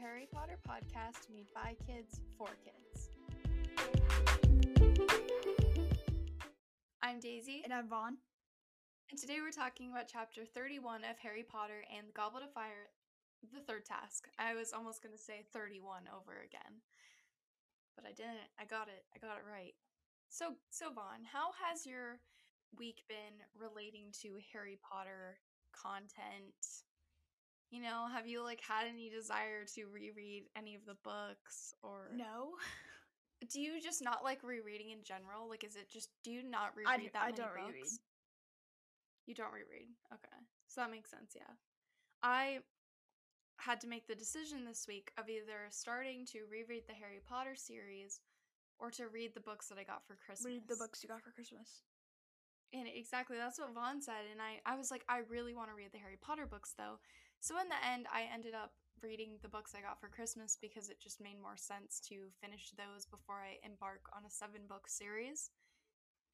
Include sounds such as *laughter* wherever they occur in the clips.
Harry Potter podcast made by kids for kids. I'm Daisy, And I'm Vaughn. and today we're talking about chapter 31 of Harry Potter and the Goblet of Fire, the third task. I was almost going to say 31 over again, but I didn't. I got it. I got it right. So, so Vaughn, how has your week been relating to Harry Potter content? You know, have you like had any desire to reread any of the books or No, do you just not like rereading in general? Like, is it just do you not reread I, that I many don't books? reread. You don't reread. Okay, so that makes sense. Yeah, I had to make the decision this week of either starting to reread the Harry Potter series or to read the books that I got for Christmas. Read the books you got for Christmas. And exactly, that's what Vaughn said. And I, I was like, I really want to read the Harry Potter books though. So in the end, I ended up reading the books I got for Christmas because it just made more sense to finish those before I embark on a seven book series.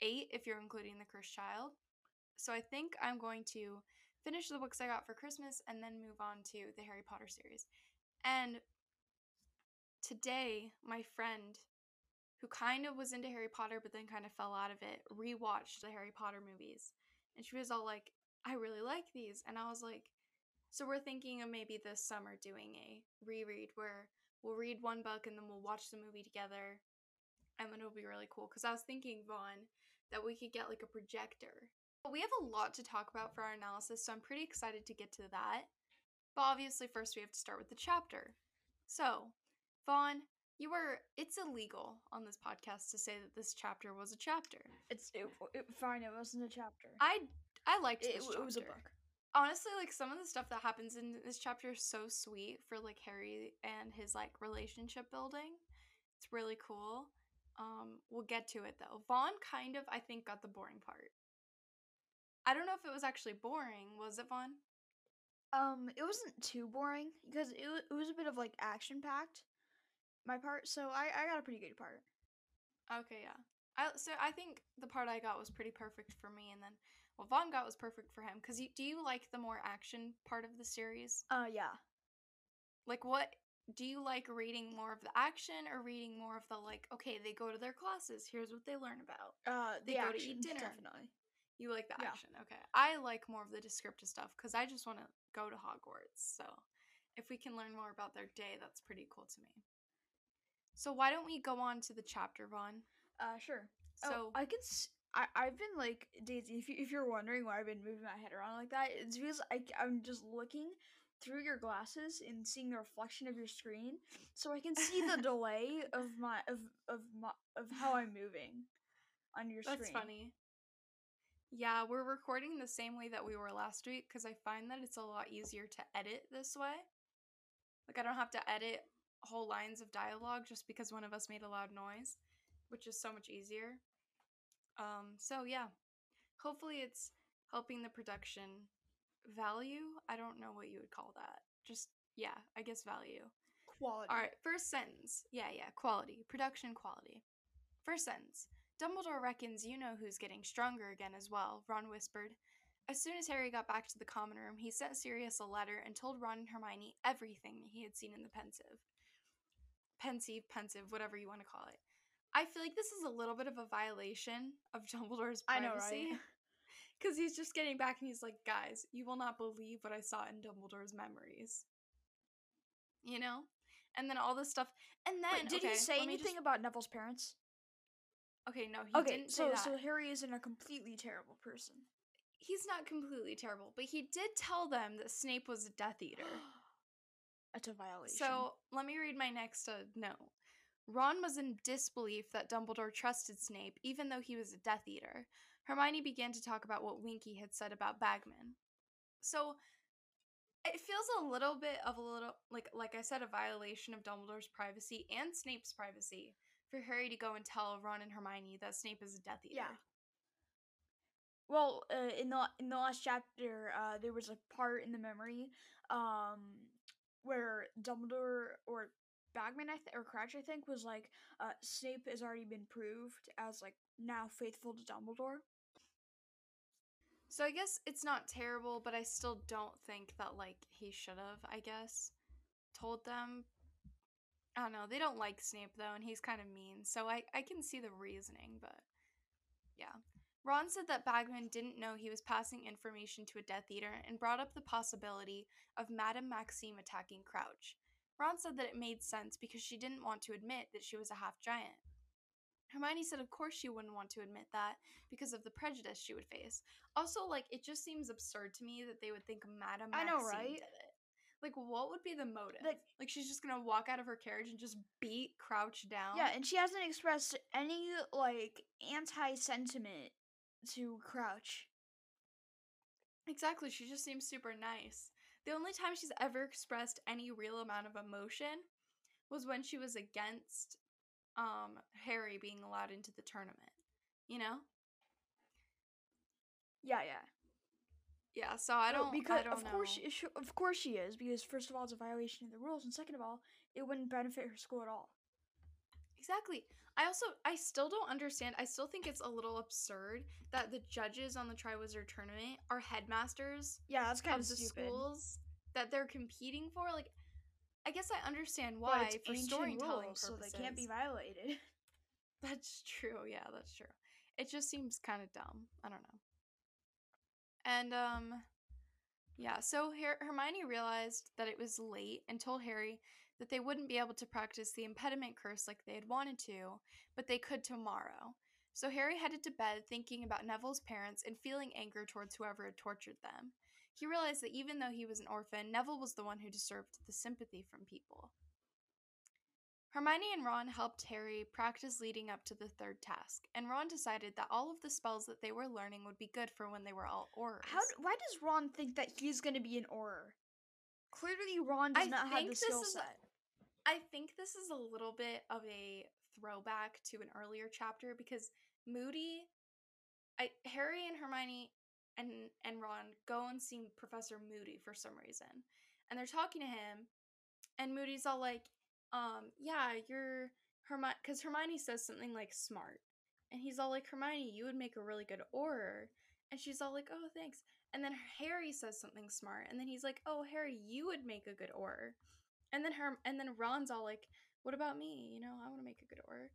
Eight if you're including The Cursed Child. So I think I'm going to finish the books I got for Christmas and then move on to the Harry Potter series. And today, my friend who kind of was into Harry Potter but then kind of fell out of it, rewatched the Harry Potter movies. And she was all like, I really like these. And I was like, so we're thinking of maybe this summer doing a reread where we'll read one book and then we'll watch the movie together. And then it'll be really cool. Because I was thinking, Vaughn, that we could get like a projector. But we have a lot to talk about for our analysis, so I'm pretty excited to get to that. But obviously, first we have to start with the chapter. So, Vaughn, you were it's illegal on this podcast to say that this chapter was a chapter. It's it, it, fine. It wasn't a chapter. I I liked it, this it was a book. Honestly, like some of the stuff that happens in this chapter is so sweet for like Harry and his like relationship building. It's really cool. Um, we'll get to it though. Vaughn kind of I think got the boring part. I don't know if it was actually boring. Was it Vaughn? Um, it wasn't too boring because it it was a bit of like action packed. My part, so I I got a pretty good part. Okay, yeah. I so I think the part I got was pretty perfect for me, and then Vaughn got was perfect for him. Cause you, do you like the more action part of the series? Uh, yeah. Like, what do you like reading more of the action or reading more of the like? Okay, they go to their classes. Here's what they learn about. Uh, They the go to eat dinner. definitely. You like the Yeah. action, okay? I like more of the descriptive stuff because I just want to go to Hogwarts. So, if we can learn more about their day, that's pretty cool to me. So why don't we go on to the chapter, Vaughn? Uh, sure. So oh, I can. S- I I've been like Daisy. If you if you're wondering why I've been moving my head around like that, it's because I, I'm just looking through your glasses and seeing the reflection of your screen, so I can see the *laughs* delay of my of of my of how I'm moving on your That's screen. That's funny. Yeah, we're recording the same way that we were last week because I find that it's a lot easier to edit this way. Like, I don't have to edit whole lines of dialogue just because one of us made a loud noise, which is so much easier. Um, so yeah, hopefully it's helping the production value. I don't know what you would call that. Just, yeah, I guess value. Quality. All right, first sentence. Yeah, yeah, quality, production quality. First sentence. Dumbledore reckons you know who's getting stronger again as well, Ron whispered. As soon as Harry got back to the common room, he sent Sirius a letter and told Ron and Hermione everything he had seen in the Pensieve. Pensive, pensive, whatever you want to call it. I feel like this is a little bit of a violation of *laughs* Dumbledore's I know, privacy. *laughs* right? Because he's just getting back and he's like, guys, you will not believe what I saw in Dumbledore's memories. You know? And then all this stuff. And then Wait, did okay, he say anything just- about Neville's parents? Okay, no, he okay, didn't so say that. so Harry isn't a completely terrible person. He's not completely terrible, but he did tell them that Snape was a Death Eater. *gasps* That's a violation. So let me read my next uh, note. Ron was in disbelief that Dumbledore trusted Snape, even though he was a Death Eater. Hermione began to talk about what Winky had said about Bagman. So it feels a little bit of a little like like I said, a violation of Dumbledore's privacy and Snape's privacy for Harry to go and tell Ron and Hermione that Snape is a Death Eater. Yeah. Well, uh, in the in the last chapter, uh, there was a part in the memory, um, where Dumbledore or Bagman I th- or Crouch I think was like, uh, Snape has already been proved as like now faithful to Dumbledore. So I guess it's not terrible, but I still don't think that like he should have, I guess, told them I don't know. They don't like Snape though, and he's kind of mean. So I I can see the reasoning, but yeah. Ron said that Bagman didn't know he was passing information to a Death Eater and brought up the possibility of Madame Maxime attacking Crouch. Ron said that it made sense because she didn't want to admit that she was a half giant. Hermione said, of course, she wouldn't want to admit that because of the prejudice she would face. Also, like, it just seems absurd to me that they would think Madame I know, right? did it. Like, what would be the motive? Like- like, she's just gonna walk out of her carriage and just beat Crouch down? Yeah, and she hasn't expressed any like anti sentiment to Crouch. Exactly. She just seems super nice. The only time she's ever expressed any real amount of emotion was when she was against um Harry being allowed into the tournament. You know? Yeah, yeah. Yeah, so I don't because I don't of course know. she, of course she is because first of all it's a violation of the rules and second of all it wouldn't benefit her school at all. Exactly. I also I still don't understand. I still think it's a little absurd that the judges on the Triwizard tournament are headmasters Yeah, that's kind of of the stupid. schools that they're competing for. Like I guess I understand why for storytelling rules, purposes. so they can't be violated. *laughs* That's true. Yeah, that's true. It just seems kind of dumb. I don't know. And um yeah, so Her- Hermione realized that it was late and told Harry that they wouldn't be able to practice the impediment curse like they had wanted to, but they could tomorrow. So Harry headed to bed thinking about Neville's parents and feeling anger towards whoever had tortured them. He realized that even though he was an orphan, Neville was the one who deserved the sympathy from people. Hermione and Ron helped Harry practice leading up to the third task, and Ron decided that all of the spells that they were learning would be good for when they were all Aurors. How? d- Why does Ron think that he's gonna be an Auror? Clearly, Ron does I not have the skill is set. I think this is a little bit of a throwback to an earlier chapter because Moody, I Harry and Hermione and and Ron go and see Professor Moody for some reason, and they're talking to him, and Moody's all like, um, yeah, you're Hermione, because Hermione says something like smart, and he's all like, Hermione, you would make a really good Auror, and she's all like, oh, thanks. And then Harry says something smart, and then he's like, oh, Harry, you would make a good Auror. And then her and then Ron's all like, "What about me? You know, I want to make a good Auror."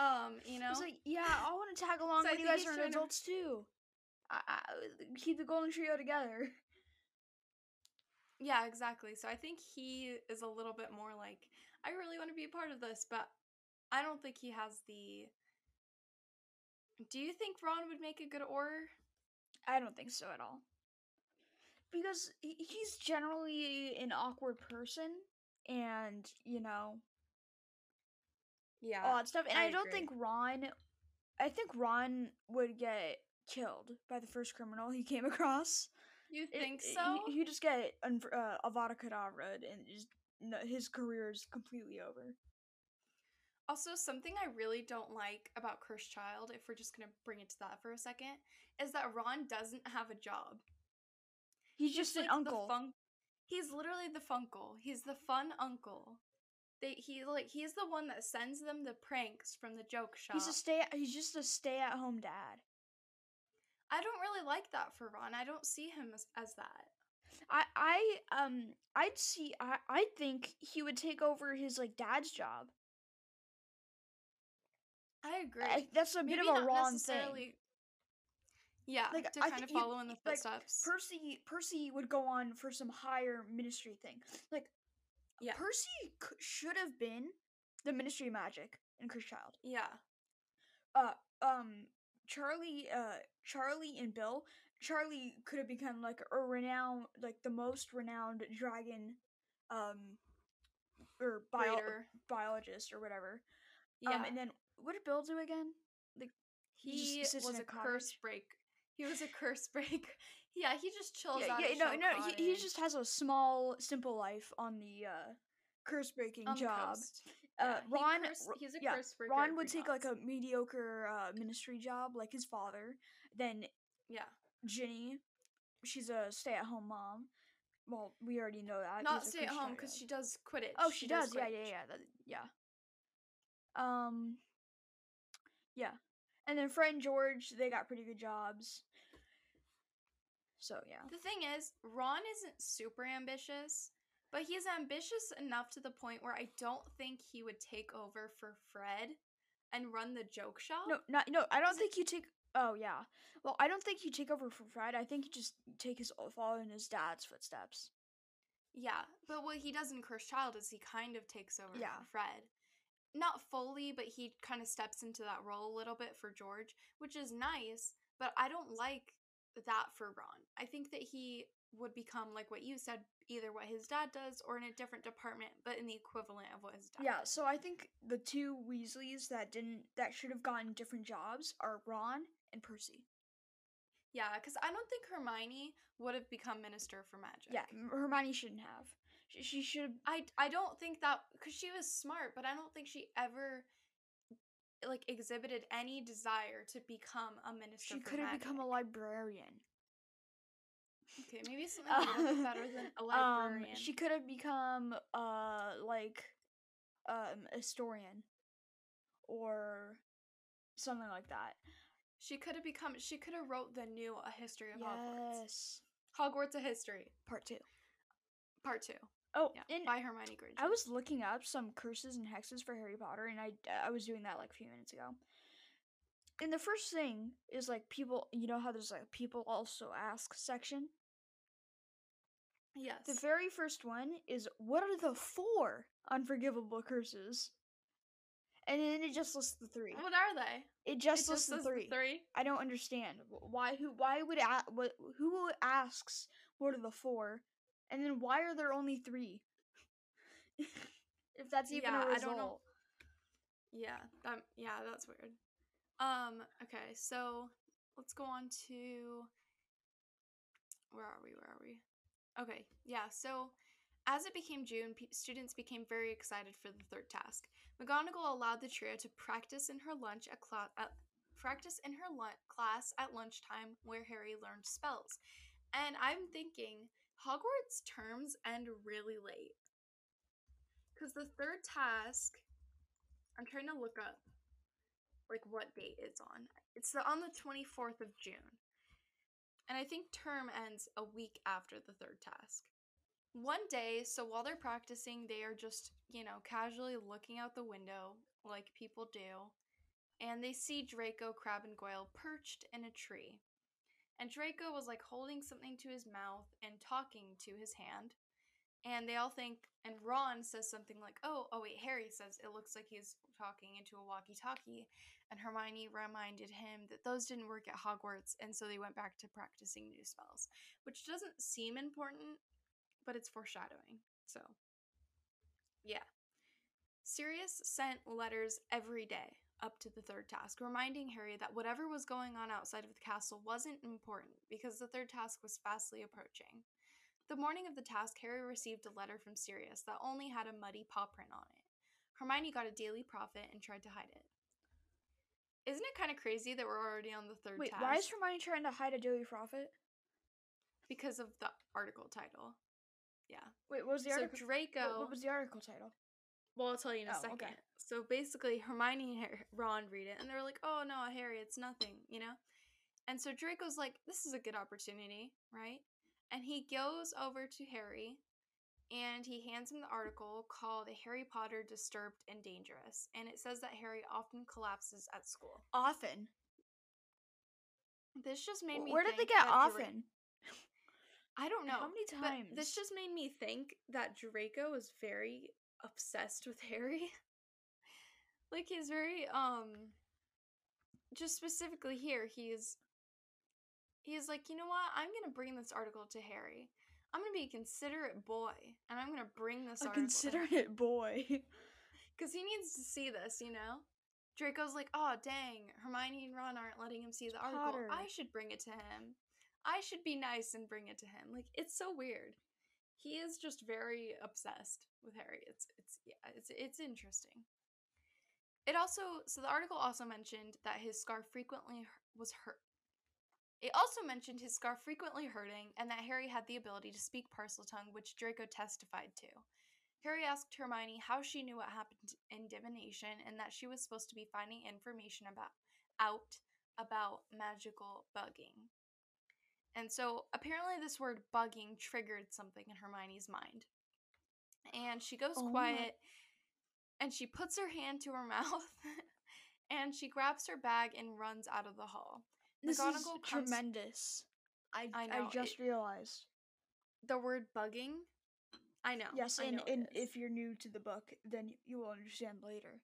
Um, you know, like, yeah, I want to tag *laughs* along So when you guys are trying to- adults too. I, I, keep the golden trio together. *laughs* yeah, exactly. So I think he is a little bit more like, "I really want to be a part of this," but I don't think he has the. Do you think Ron would make a good Auror? I don't think so at all. Because he's generally an awkward person, and you know Yeah, all that stuff. And I I, don't agree. think Ron. I think Ron would get killed by the first criminal he came across. you think it- so? He, he just get uh, Avada Kedavra and just no, his career is completely over. Also, something I really don't like about Cursed Child, if we're just gonna bring it to that for a second, is that Ron doesn't have a job. He's just an like, the uncle. fun- he's literally the funkle. He's the fun uncle. They he like he's the one that sends them the pranks from the joke shop. He's a stay. He's just a stay-at-home dad. I don't really like that for Ron. I don't see him as, as that. I I um I'd see. I I think he would take over his like dad's job. I agree. I, that's a bit of a Ron thing. Yeah, Like, to I kind of follow in the like, footsteps. Percy Percy would go on for some higher ministry thing. Like yeah, Percy c- should have been the Ministry Magic in Cursed Child. yeah, Uh um Charlie uh Charlie and Bill Charlie could have become like a renowned like the most renowned dragon um or bio- biologist or whatever. yeah. Um and then what did Bill do again? Like he in was a a curse break. He was a curse *laughs* break. yeah, he just chills yeah, out. yeah at no no he, he just has a small simple life on the uh curse breaking on job. Uh, Yeah, he Ron, curse- Ro- he's a yeah, curse breaker. Ron would take like a mediocre uh, ministry job like his father. Then yeah, Ginny, she's a stay-at-home mom. Well, we already know that. not stay at home because she does quit it. Oh, she, does. Yeah, yeah, yeah, that, yeah. Um. Yeah, and then Fred and George, they got pretty good jobs. So yeah, The thing is, Ron isn't super ambitious, But he's ambitious enough to the point where I don't think he would take over for Fred and run the joke shop. No, not no. I don't think you take. Oh yeah. Well, I don't think you take over for Fred. I think you just take his follow in his dad's footsteps. Yeah, but what he does in Cursed Child is he kind of takes over Yeah. for Fred. Not fully, but he kind of steps into that role a little bit for George, which is nice, but I don't like that for Ron. I think that he would become like what you said, either what his dad does or in a different department, but in the equivalent of what his dad Yeah. does. So I think the two Weasleys that didn't that should have gotten different jobs are Ron and Percy. Yeah, because I don't think Hermione would have become Minister for Magic. Yeah, Hermione shouldn't have. She, she should. I I don't think that because she was smart, but I don't think she ever like exhibited any desire to become a minister. She could have become a librarian. okay, maybe *laughs* something better than a librarian. Um, she could have become uh like um a historian or something like that. She could have become. She could have wrote the new A History of Hogwarts. Yes. Hogwarts: A History, Part two. Part Two. Oh, Yeah, and by Hermione Granger. I was looking up some curses and hexes for Harry Potter, and I uh, I was doing that like a few minutes ago. And the first thing is like people, you know how there's like people also ask section. yes. The very first one is what are the four unforgivable curses? And then it just lists the three. what are they? It just it lists the three. Three. I don't understand why. Who? Why would a- what? Who asks what are the four, and then why are there only three? *laughs* if that's even Yeah, a I result. don't know. Yeah, that yeah, that's weird. Um, okay, so let's go on to where are we? Where are we? Okay, yeah, so as it became June, pe- students became very excited for the third task. McGonagall allowed the trio to practice in her lunch at, cla- at practice in her lun- class at lunchtime where Harry learned spells. And I'm thinking Hogwarts terms end really late. Cuz the third task I'm trying to look up like what date it's on. It's on the 24th of June. And I think term ends a week after the third task. One day, so while they're practicing, they are just, you know, casually looking out the window like people do, and they see Draco, Crabbe, and Goyle perched in a tree. And Draco was like holding something to his mouth and talking to his hand. And they all think, and Ron says something like, oh, oh wait, Harry says it looks like he's talking into a walkie talkie. And Hermione reminded him that those didn't work at Hogwarts, and so they went back to practicing new spells, which doesn't seem important, but it's foreshadowing. So, yeah. Sirius sent letters every day up to the third task, reminding Harry that whatever was going on outside of the castle wasn't important because the third task was fastly approaching. The morning of the task, Harry received a letter from Sirius that only had a muddy paw print on it. Hermione got a daily prophet and tried to hide it. Isn't it kind of crazy that we're already on the third Wait, task? why is Hermione trying to hide a Daily Prophet? because of the article title. Yeah. Wait, what was the so article? Draco. What, what was the article title? Well, I'll tell you in a Oh, second. okay. So basically, Hermione and Ron read it, and they're like, "Oh no, Harry, it's nothing," you know. And so Draco's like, "This is a good opportunity, right?" And he goes over to Harry, and he hands him the article called "Harry Potter Disturbed and Dangerous," and it says that Harry often collapses at school. Often. This just made me. Where did they get that Dra- often? I don't know. How many times? this just made me think that Draco is very obsessed with Harry. *laughs* like he's very um just specifically here, he's he's like, you know what? I'm gonna bring this article to Harry. I'm gonna be a considerate boy, and I'm gonna bring this a article considerate boy. *laughs* because he needs to see this, you know. Draco's like, oh dang, Hermione and Ron aren't letting him see the article. Potter. I should bring it to him. I should be nice and bring it to him. Like it's so weird. He is just very obsessed with Harry. It's it's yeah, it's it's interesting. It also so the article also mentioned that his scar frequently was hurt. It also mentioned his scar frequently hurting and that Harry had the ability to speak Parseltongue, which Draco testified to. Harry asked Hermione how she knew what happened in divination and that she was supposed to be finding information about out about magical bugging. And so apparently this word bugging triggered something in Hermione's mind. and she goes Oh my- quiet and she puts her hand to her *laughs* mouth and she grabs her bag and runs out of the hall. This is comes- tremendous. I I I, just it- realized. The word bugging, I know. Yes, I and, know and if you're new to the book, then you will understand later.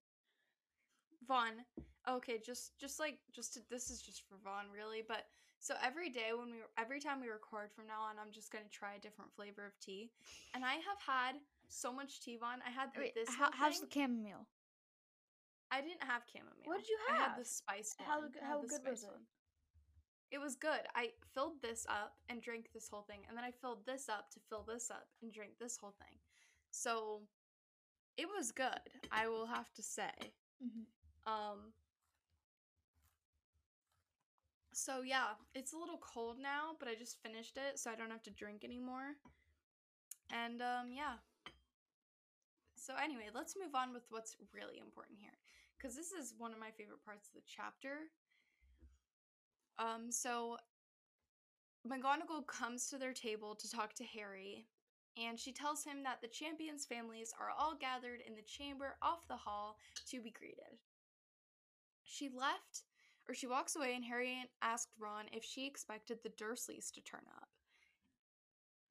Vaughn. Okay, just just like just to, this is just for Vaughn really, but so every day when we every time we record from now on, I'm just gonna try a different flavor of tea, and I have had so much tea, Vaughn. I had Wait, this. how, how's the chamomile? I didn't have chamomile. What did you have? I had the spice one. How I g- had how good was it? one. It was good. I filled this up and drank this whole thing, and then I filled this up to fill this up and drink this whole thing. So it was good. I will have to say. Mhm. Um So yeah, it's a little cold now, but I just finished it so I don't have to drink anymore. And um yeah. So anyway, let's move on with what's really important here cuz this is one of my favorite parts of the chapter. Um so McGonagall comes to their table to talk to Harry and she tells him that the champions' families are all gathered in the chamber off the hall to be greeted. She left, or she walks away, and Harry asked Ron if she expected the Dursleys to turn up.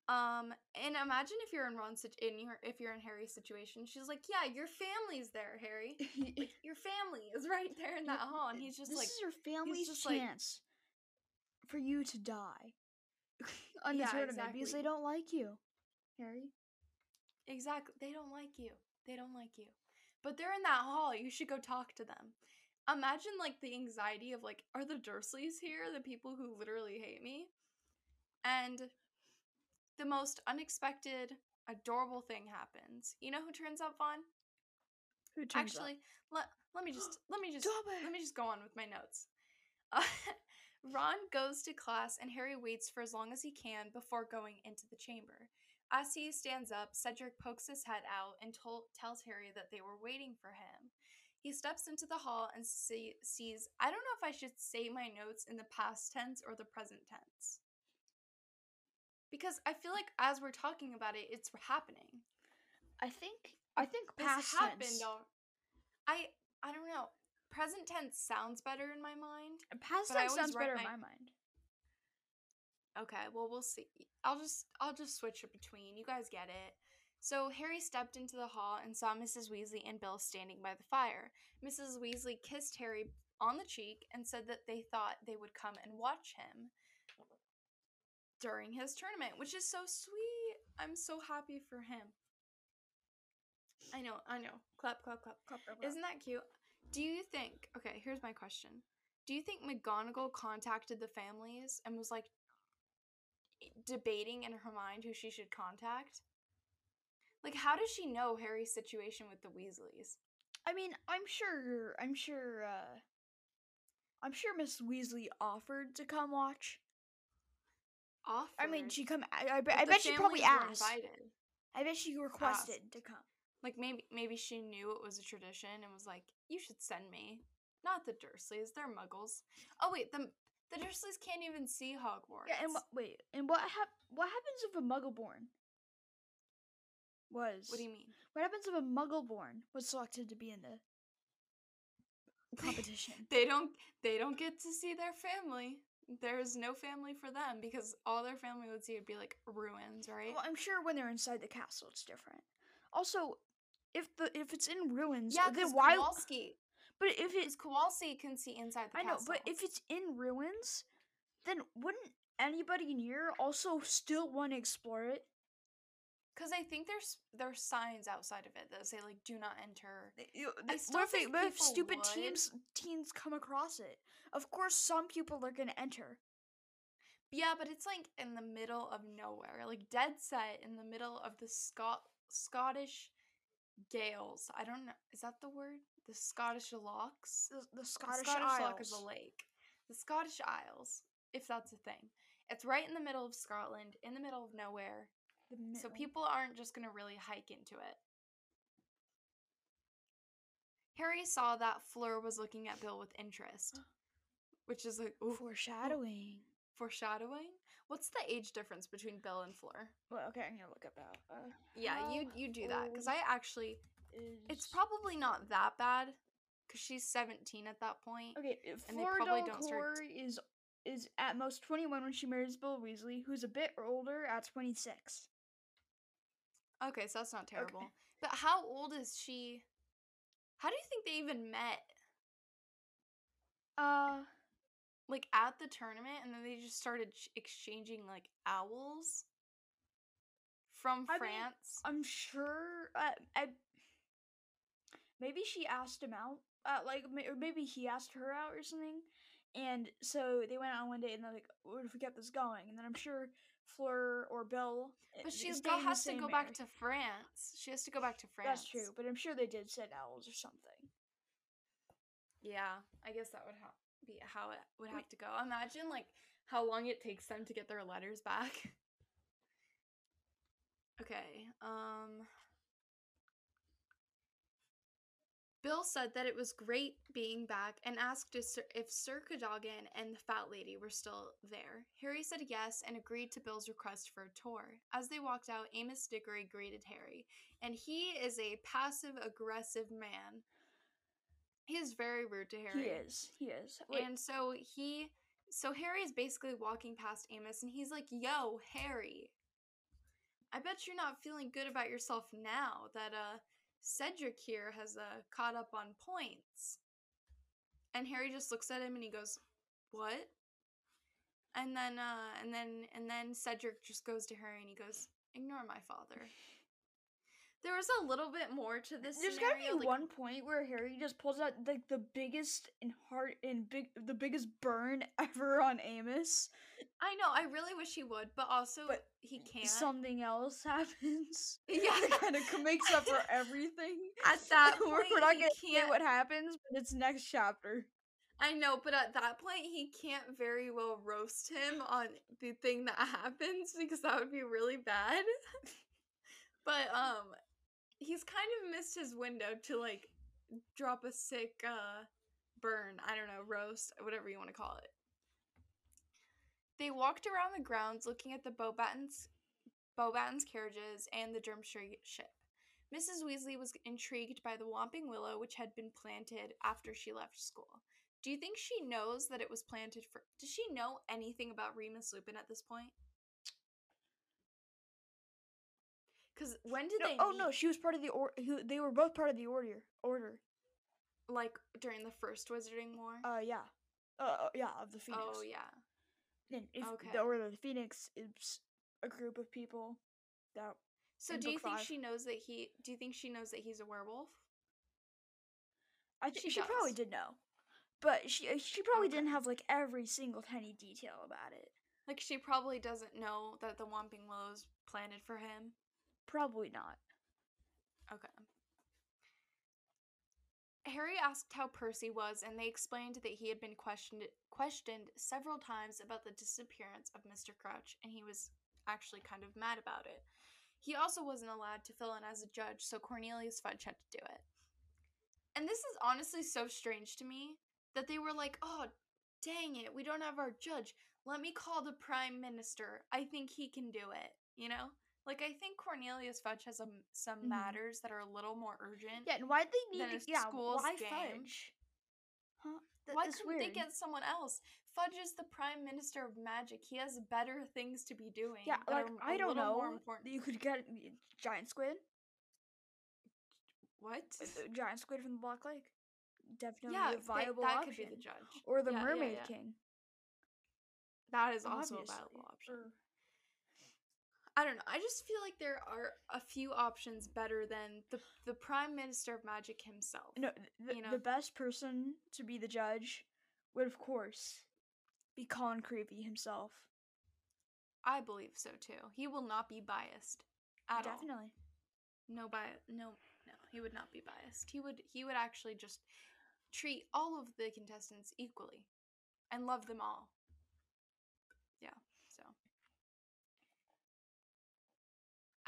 Um, and imagine if you're in Ron's in your if you're in Harry's situation, she's like, "Yeah, your family's there, Harry. *laughs* Like your family is right there in that hall," and he's just this like, is your family's just like- chance for you to die *laughs* on the Yeah, tournament because they don't like you, Harry. Exactly. They don't like you. They don't like you. But they're in that hall. You should go talk to them. Imagine like the anxiety of like, are the Dursleys here? The people who literally hate me? And the most unexpected, adorable thing happens. You know who turns up, Vaughn? Who turns Actually, let let me just let me *gasps* just let me just go on with my notes. *laughs* Uh, Ron goes to class and Harry waits for as long as he can before going into the chamber. As he stands up, Cedric pokes his head out and tol- tells Harry that they were waiting for him. He steps into the hall and see- sees. I don't know if I should say my notes in the past tense or the present tense. Because I feel like as we're talking about it, it's happening. I think I think This past happened. tense. al- I I don't know. Present tense sounds better in my mind. Uh, past tense sounds better in my- my mind. Okay, well we'll see. I'll just I'll just switch it between. You guys get it. So Harry stepped into the hall and saw Mrs. Weasley and Bill standing by the fire. Mrs. Weasley kissed Harry on the cheek and said that they thought they would come and watch him during his tournament, which is so sweet. I'm so happy for him. I know, I know. Clap, clap, clap. Clap. clap. Isn't that cute? Do you think, okay, here's my question. Do you think McGonagall contacted the families and was like debating in her mind who she should contact? Like, how does she know Harry's situation with the Weasleys? I mean, I'm sure. I'm sure. uh I'm sure Miss Weasley offered to come watch. Offered. I mean, she come. I, I, bet- I bet she probably asked. Invited. I bet she requested to come. Like maybe maybe she knew it was a tradition and was like, "You should send me." Not the Dursleys; they're Muggles. Oh wait, the the Dursleys can't even see Hogwarts. Yeah, and what? Wait, and what hap- What happens if a Muggleborn was? what do you mean? What happens if a Muggleborn was selected to be in the competition? they don't they don't get to see their family. There's no family for them because all their family would see would be like ruins, right? well, I'm sure when they're inside the castle, it's different. Also, if the if it's in ruins, yeah, then why? Kowalski, But if it's Kowalski can see inside the I know, castle. but if it's in ruins, then wouldn't anybody near also still want to explore it? Because I think there's there's signs outside of it that say like "Do not enter." They- you- I still what if, they, think if stupid would. teams teens come across it? Of course, some people are gonna enter. Yeah, but it's like in the middle of nowhere, like dead set in the middle of the Scot Scottish Gales. I don't know. Is that the word? The Scottish lochs. The, the The Scottish, Loch is Isles. a lake. The Scottish Isles, if that's a thing. It's right in the middle of Scotland, in the middle of nowhere. So people aren't just going to really hike into it. Harry saw that Fleur was looking at Bill with interest, *gasps* which is like ooh, foreshadowing. Foreshadowing. What's the age difference between Bill and Fleur? Well, okay, I'm gonna look up that. Uh, Yeah, you you do that because I actually it's probably not that bad because she's 17 at that point. okay. uh, and they probably don't start is is at most 21 when she marries Bill Weasley, who's a bit older at 26. Okay, so that's not terrible. But how old is she? How do you think they even met? Uh, Like at the tournament, and then they just started ch- exchanging like owls from I mean, France. I'm sure. Uh, I, maybe she asked him out. Uh, like, or maybe he asked her out or something. And so they went out one day, and they're like, "What if we kept this going?" And then I'm sure Fleur or Bill. uh, but she stay still has to go back to France. She has to go back to France. That's true, but I'm sure they did send owls or something. Yeah, I guess that would ha- be how it would have to go. Imagine like how long it takes them to get their letters back. *laughs* okay. Um Bill said that it was great being back and asked if Sir, if Sir Cadogan and the fat lady were still there. Harry said yes and agreed to Bill's request for a tour. As they walked out, Amos Diggory greeted Harry, and he is a passive aggressive man. He is very rude to Harry. He is. He is. Wait, And so he so Harry is basically walking past Amos and he's like, "Yo, Harry. I bet you're not feeling good about yourself now that uh Cedric here has uh caught up on points." And Harry just looks at him and he goes, "What?" And then uh and then and then Cedric just goes to Harry and he goes, "Ignore my father." There was a little bit more to this There's gotta be like- one point where Harry just pulls out like the biggest and hard and big the biggest burn *laughs* ever on Amos. I know, I really wish he would, but also But he can't. Something else *laughs* happens. *laughs* Yeah. that kind of makes up for everything. At that point, we're not gonna what happens, but it's next chapter. I know, but at that point, he can't very well roast him on the thing that happens because that would be really bad. but um, he's kind of missed his window to like drop a sick uh burn. I don't know, roast, whatever you want to call it. They walked around the grounds looking at the Beauxbatons, Beauxbatons carriages and the Durmstrang ship. Mrs. Weasley was intrigued by the Whomping Willow, which had been planted after she left school. Do you think she knows that it was planted for? Does she know anything about Remus Lupin at this point? Because when did No, they? oh no, she was part of the or. Who, they were both part of the order. Order. Like during the first Wizarding War. Uh, yeah. Uh, uh, yeah, of the Phoenix. oh yeah. And if Okay. the Order of the Phoenix is a group of people that So do you think five. she knows that he? Do you think she knows that he's a werewolf? I think She she, probably did know, but she uh, she probably didn't have like every single tiny detail about it. Like she probably doesn't know that the Whomping Willow's planted for him. Probably not. Okay. Harry asked how Percy was, and they explained that he had been questioned questioned several times about the disappearance of Mr. Crouch, and he was actually kind of mad about it. He also wasn't allowed to fill in as a judge, so Cornelius Fudge had to do it. And this is honestly so strange to me that they were like, "Oh, dang it, we don't have our judge. Let me call the prime minister. I think he can do it." You know? Like I think Cornelius Fudge has some some Mhm. matters that are a little more urgent. Yeah, and why'd they need a to? Yeah, school's why game. Fudge? Huh? That, Why couldn't they get someone else? Fudge is the prime minister of magic. He has better things to be doing. Yeah, like are I don't know. More important. You could get giant squid, What? uh, giant squid from the Black Lake. Definitely yeah, a they- viable that option. could be the judge. Or the Yeah, yeah, Mermaid yeah. King. That is also a viable option. Or- I don't know. I just feel like there are a few options better than the the prime minister of magic himself. No, the, You know? the best person to be the judge would, of course, be Colin Creevey himself. I believe so too. He will not be biased at all. Definitely. No bias. No, no. He would not be biased. He would. He would actually just treat all of the contestants equally, and love them all. Yeah. So.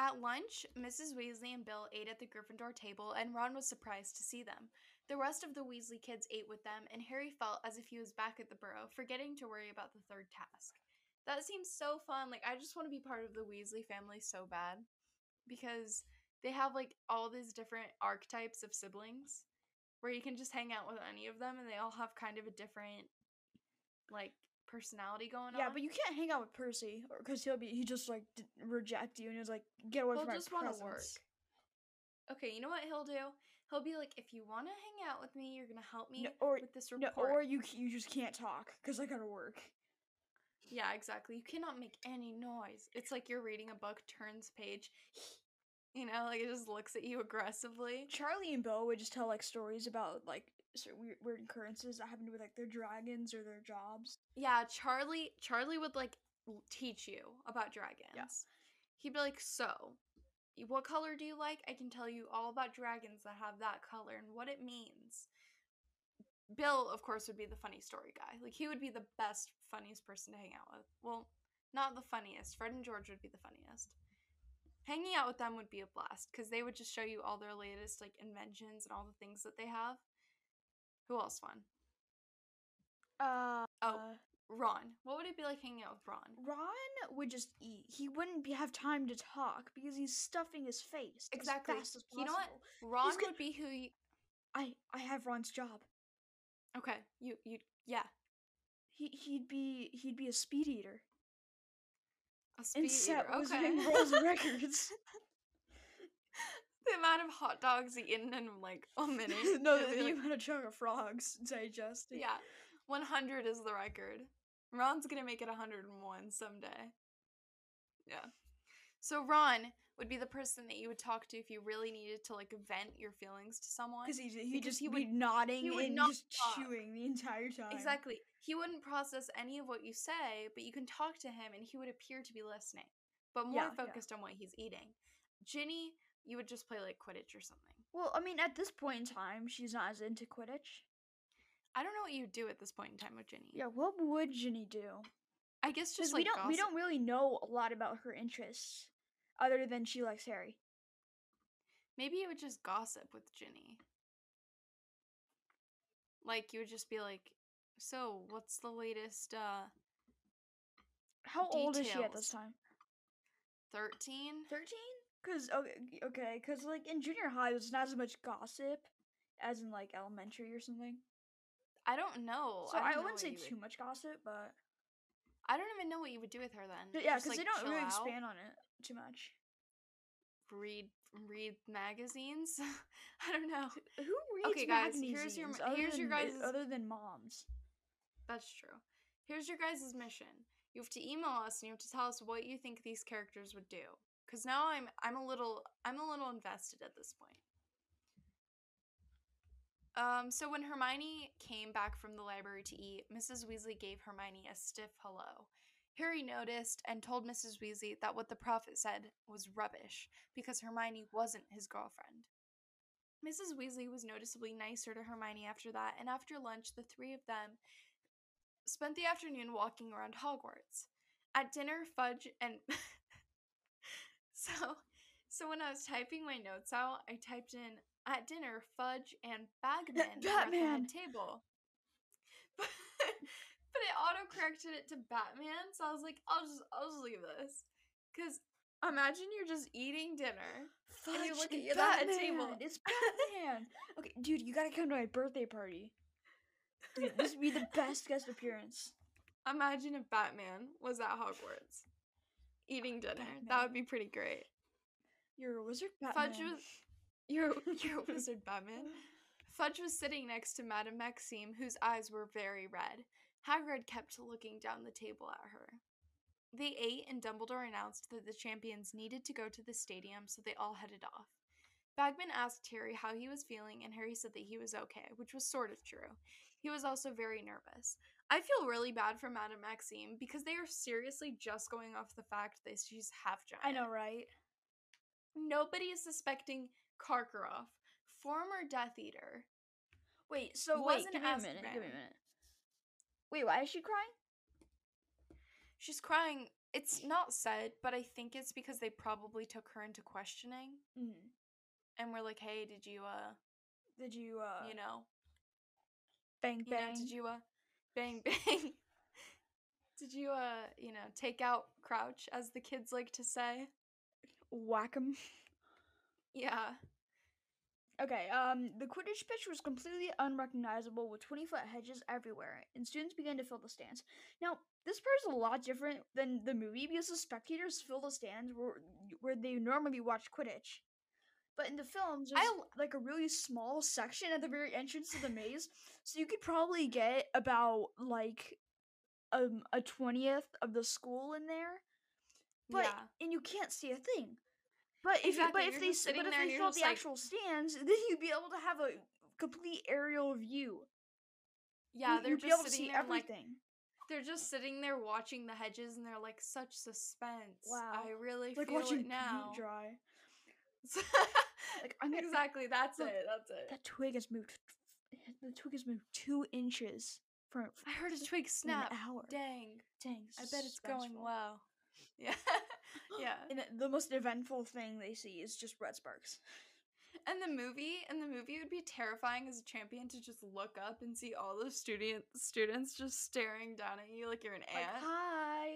At lunch, Mrs. Weasley and Bill ate at the Gryffindor table, and Ron was surprised to see them. The rest of the Weasley kids ate with them, and Harry felt as if he was back at the Burrow, forgetting to worry about the third task. That seems so fun. Like I just want to be part of the Weasley family so bad because they have like all these different archetypes of siblings where you can just hang out with any of them and they all have kind of a different like personality going Yeah, on. Yeah, but you can't hang out with Percy because he'll be he just like d- reject you and he's like get away He'll from my just want to work. Okay, you know what he'll do? He'll be like, if you want to hang out with me, you're gonna help me No, or with this no, report. or you you just can't talk because I gotta work. Yeah, exactly. You cannot make any noise. It's like you're reading a book, turns page, you know, like it just looks at you aggressively. Charlie and Bo would just tell like stories about like of weird, weird occurrences that happened with like their dragons or their jobs. Yeah, Charlie Charlie would like teach you about dragons. He'd be like, "So, what color do you like? I can tell you all about dragons that have that color and what it means." Bill, of course, would be the funny story guy. Like he would be the best, funniest person to hang out with. Well, not the funniest. Fred and George would be the funniest. Hanging out with them would be a blast because they would just show you all their latest like inventions and all the things that they have. Who else fun? Uh, Oh. Ron. What would it be like hanging out with Ron? Ron would just eat. He wouldn't be, have time to talk because he's stuffing his face Exactly. as fast as possible. You know what? Ron go- would be who you. I I have Ron's job. Okay, you you yeah. He he'd be he'd be a speed eater A speed and set eater. Okay. World's *laughs* records. *laughs* the amount of hot dogs eaten in like a minute. *laughs* no, the, the like- amount of chunk of frogs *laughs* digested. yeah, one hundred is the record. Ron's gonna make it hundred and one someday. Yeah. So Ron would be the person that you would talk to if you really needed to like vent your feelings to someone. because he he'd Because just he be would- nodding he would and not just talk. chewing the entire time. Exactly. He wouldn't process any of what you say, but you can talk to him and he would appear to be listening, but more Yeah, yeah. focused on what he's eating. Ginny, you would just play like Quidditch or something. Well, I mean, at this point in time, she's not as into Quidditch. I don't know what you do at this point in time with Ginny. Yeah, what would Ginny do? I guess just we don't we don't really know a lot about her interests, other than she likes Harry. Maybe you would just gossip with Ginny. Like you would just be like, "So, what's the latest uh How old is she at this time? 13?" Thirteen? Cause okay, okay, cause like in junior high, there's not as much gossip as in like elementary or something. I don't know. so I, I, know wouldn't say you would- too much gossip, but I don't even know what you would do with her then. but yeah, because like, they don't really out, expand on it too much. Read read magazines. *laughs* I don't know. Who reads Okay, guys, here's your magazines m- other here's your guys' other than moms. That's true. Here's your guys' mission. You have to email us and you have to tell us what you think these characters would do. Cause now I'm I'm a little I'm a little invested at this point. Um, so when Hermione came back from the library to eat, Mrs. Weasley gave Hermione a stiff hello. Harry noticed and told Mrs. Weasley that what the prophet said was rubbish because Hermione wasn't his girlfriend. Mrs. Weasley was noticeably nicer to Hermione after that, and after lunch, the three of them spent the afternoon walking around Hogwarts. At dinner, Fudge and *laughs* so so when I was typing my notes out, I typed in at dinner Fudge and *laughs* Bagman were at the Batman. table. *laughs* But, but it auto corrected it to Batman, so I was like, I'll just I'll just leave this. Cause imagine you're just eating dinner. And you Fudge look at and that Batman. table. It's Batman. okay, dude, you gotta come to my birthday party. Dude, this would be the best guest appearance. *laughs* Imagine if Batman was at Hogwarts eating dinner. That would be pretty great. You're a wizard, Batman. Fudge was you're *laughs* you're a *laughs* wizard, Batman. *laughs* Fudge was sitting next to Madame Maxime, whose eyes were very red. Hagrid kept looking down the table at her. They ate, and Dumbledore announced that the champions needed to go to the stadium, so they all headed off. Bagman asked Harry how he was feeling, and Harry said that he was okay, which was sort of true. He was also very nervous. I feel really bad for Madame Maxime because they are seriously just going off the fact that she's half giant. I know, right? Nobody is suspecting Karkaroff, former Death Eater. Wait, so wait, give me a minute. Give me a minute. Wait, why is she crying? She's crying. It's not said, but I think it's because they probably took her into questioning Mm. and were like, "Hey, did you uh, Did you uh you know, bang you know, bang? did you uh, bang bang?" *laughs* Did you uh, you know, take out Crouch as the kids like to say? Whack 'em. Yeah. Okay, um, the Quidditch pitch was completely unrecognizable with 20 foot hedges everywhere, and students began to fill the stands. Now, this part is a lot different than the movie because the spectators fill the stands where, where they normally watch Quidditch. But in the films, there's I like a really small section at the very entrance of the maze, so you could probably get about like um, a twentieth of the school in there. But yeah. and you can't see a thing. But if Exactly, but if they but if they just the like- actual stands, *laughs* then you'd be able to have a complete aerial view. Yeah, You- they're you'd be just able to sitting see there like they're just sitting there watching the hedges and they're like such suspense. Wow. I really like feel watching it now. dry. *laughs* Like I'm gonna, exactly, that's look, it. That's it. that twig has moved. The twig has moved two inches from I heard a twig snap. an hour. Dang. Dang, I bet it's going well. Yeah. *laughs* *gasps* yeah. And the- the most eventful thing they see is just red sparks. And the movie, and the movie would be terrifying as a champion to just look up and see all those student students just staring down at you like you're an Like ant. hi,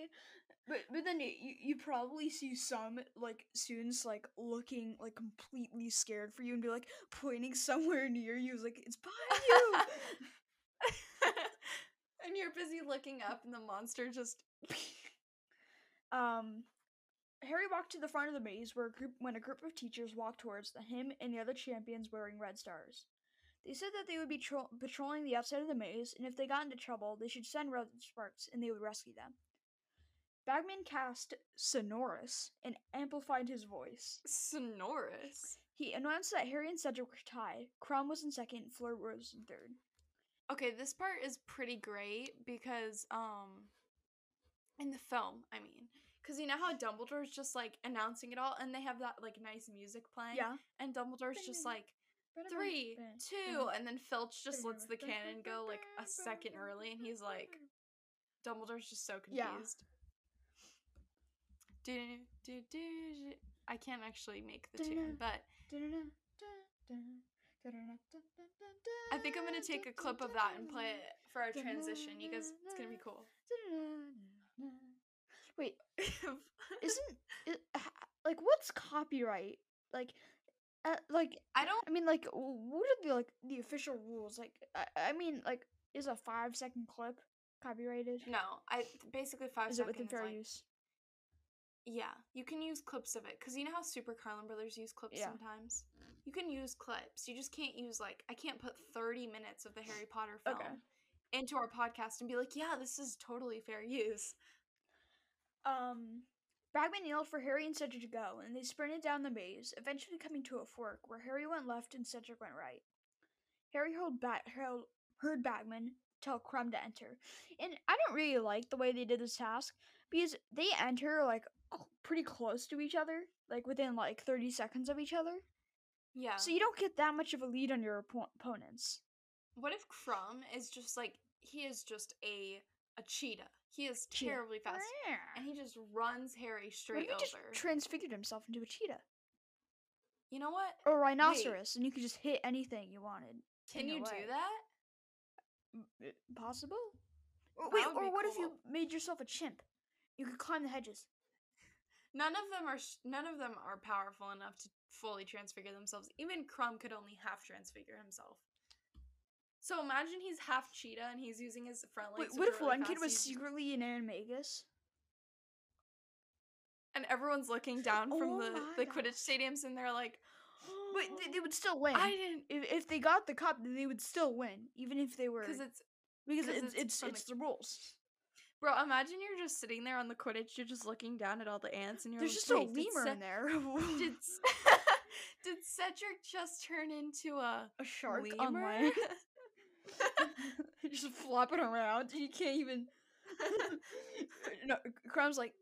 but but then you you probably see some like students like looking like completely scared for you and be like pointing somewhere *laughs* near you, like it's behind you. *laughs* and you're busy looking up, and the monster just. *laughs* um, Harry walked to the front of the maze where a group when a group of teachers walked towards the, him and the other champions wearing red stars. They said that they would be tro- patrolling the outside of the maze, and if they got into trouble, they should send red sparks and they would rescue them. Bagman cast Sonorus and amplified his voice. Sonorus. He announced that Harry and Cedric were tied. Krum was in second, Fleur was in third. Okay, this part is pretty great because, um, in the film, I mean, because you know how Dumbledore's just like announcing it all, and they have that like nice music playing, Yeah. and Dumbledore's just like three, two, and then Filch just lets the cannon go like a second early, and he's like, Dumbledore's just so confused. Do, do, do, do. I can't actually make the tune, but I think I'm gonna take a clip of that and play it for our transition. You guys, it's gonna be cool. Wait, isn't it, like what's copyright? Like, uh, like I don't. I mean, like what are the like the official rules? Like, I, I mean, like is a five second clip copyrighted? No, I basically five Is it within fair like, use? Yeah, you can use clips of it because you know how Super Carlin Brothers use clips Yeah. sometimes. You can use clips. You just can't use like I can't put thirty minutes of the Harry Potter film Okay. into our podcast and be like, yeah, this is totally fair use. Um, Bagman yelled for Harry and Cedric to go, and they sprinted down the maze, eventually coming to a fork where Harry went left and Cedric went right. Harry heard, ba- heard, heard Bagman tell Krum to enter, and I don't really like the way they did this task because they enter like pretty close to each other, like within like thirty seconds of each other, Yeah. so you don't get that much of a lead on your oppo- opponents. what if Krum is just like he is just a a cheetah? He is Cheetah. terribly oh, fast, and he just runs Harry What straight if he just over. transfigured himself into a cheetah you know what? or a rhinoceros, and you could just hit anything you wanted? Can you do that? Eh, possible? Or, That wait, or what if you made yourself a chimp? You could climb the hedges. None of them are sh- none of them are powerful enough to fully transfigure themselves. Even Krum could only half transfigure himself. So imagine he's half cheetah and he's using his front legs. Wait, what if really one kid was he's- secretly an animagus? and everyone's looking down from Oh the the gosh. Quidditch stadiums and they're like, But *gasps* they, they would still win. I didn't if, if they got the cup, they would still win, even if they were because it's because it's it's it's, from it's the- the rules. Bro. Imagine you're just sitting there on the Quidditch, you're just looking down at all the ants, and you're like, There's like, just a lemur Ce- in there. *laughs* Did *laughs* did Cedric just turn into a a shark on lemur? land, *laughs* just flopping around. You can't even. no, Krum's like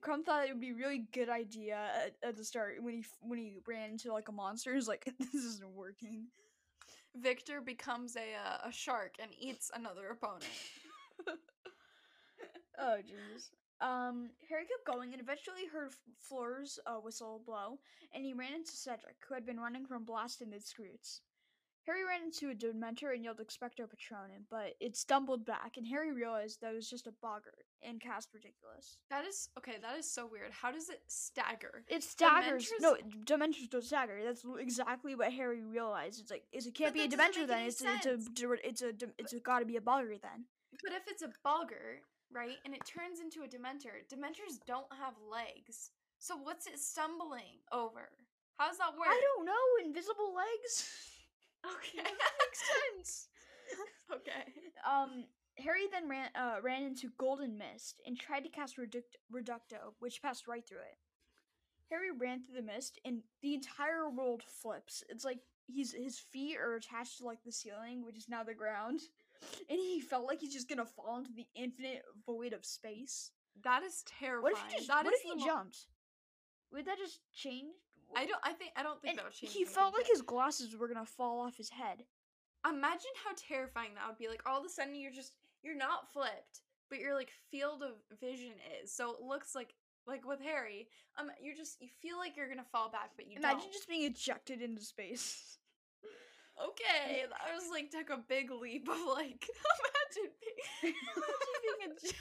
Krum thought it would be a really good idea at, at the start when he when he ran into like a monster. He's like, this isn't working. Victor becomes a uh, a shark and eats another opponent. Oh jeez. Um, Harry kept going and eventually heard F- Fleur's uh, whistle blow, and he ran into Cedric, who had been running from Blast-Ended Skrewts. Harry ran into a Dementor and yelled Expecto Patronum, but it stumbled back, and Harry realized that it was just a boggart and cast Riddikulus. That is okay. That is so weird. How does it stagger? It staggers. No, Dementors don't stagger. That's exactly what Harry realized. It's like, is it can't But be a Dementor then. any It's a, it's a, it's a, it's a gotta be a boggart then. But if it's a boggart, right, and it turns into a Dementor, Dementors don't have legs. So what's it stumbling over? How does that work? I don't know. Invisible legs. *laughs* Okay. Makes sense. *laughs* okay. Um, Harry then ran uh, ran into Golden Mist and tried to cast Reduct- Reducto, which passed right through it. Harry ran through the mist, and the entire world flips. It's like he's his feet are attached to like the ceiling, which is now the ground, and he felt like he's just gonna fall into the infinite void of space. That is terrifying. What if he just? That what if he mo- jumped? Would that just change? I don't. I think. I don't think And that would change. he anything, felt like his glasses were gonna fall off his head. Imagine how terrifying that would be. Like all of a sudden, you're just you're not flipped, but your like field of vision is. So it looks like like with Harry, um, you're just you feel like you're gonna fall back, but you Imagine don't. Imagine just being ejected into space. *laughs* Okay, that was like took a big leap of like *laughs* imagine being, *laughs* imagine being ejected.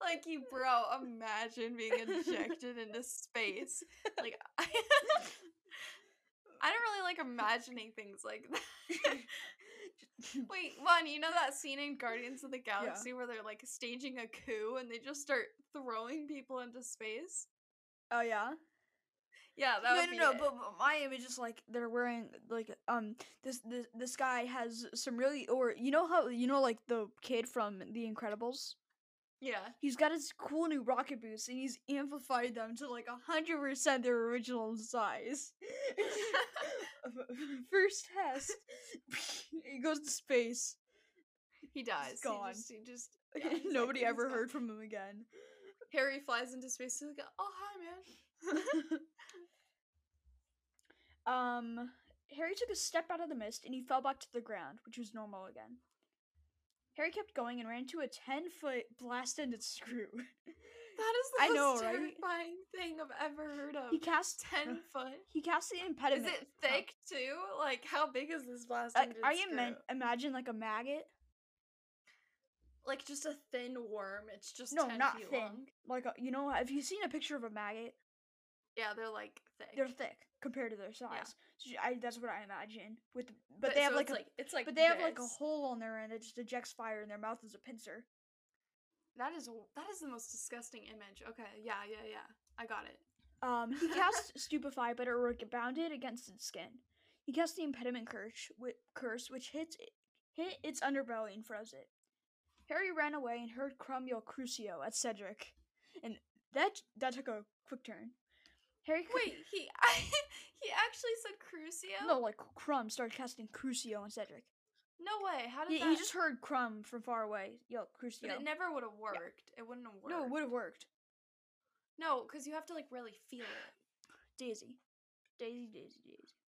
*laughs* like you, bro. Imagine being ejected into space. Like I, I don't really like imagining things like that. Wait, one, you know that scene in Guardians of the Galaxy where they're like staging a coup and they just start throwing people into space? oh yeah. Yeah, that no, would no, be no. it. But, my image is like they're wearing like um this this this guy has some really or you know how you know like the kid from The Incredibles. yeah. He's got his cool new rocket boots and he's amplified them to like a hundred percent their original size. *laughs* *laughs* First test, *laughs* he goes to space. He dies. gone. He just, he just yeah, Nobody he's ever gone. heard from him again. Harry flies into space. He's like, "Oh hi, man." Um, Harry took a step out of the mist and he fell back to the ground, which was normal again. Harry kept going and ran into a 10 foot blast ended screw. *laughs* That is the I know, most right? terrifying thing I've ever heard of. he cast ten foot. he cast the impediment. Is it *laughs* thick too? Like how big is this blast? I, ended I screw? ima- imagine like a maggot. like just a thin worm. It's just No, 10 not feet thin. long. Like a, you know, have you seen a picture of a maggot? Yeah, they're like thick. They're thick compared to their size. So I, that's what I imagine. With but, But they have so like it's a like it's like but they have like a hole on their end that just ejects fire, and their mouth is a pincer. That is that is the most disgusting image. Okay, yeah, yeah, yeah. I got it. Um, he *laughs* cast Stupefy, but it rebounded against its skin. He cast the Impediment Curse, whi- curse which hits it, hit its underbelly and froze it. Harry ran away and heard Krum yell Crucio at Cedric, and that that took a quick turn. Harry Wait, he I, *laughs* he actually said Crucio? no, like Krum started casting Crucio on Cedric. No way. How did He, that? he just heard Krum from far away Yo, Crucio. But it never would have worked. It wouldn't have worked. no, it would have worked. No, because you have to like really feel it. *sighs* Daisy, Daisy, Daisy, Daisy.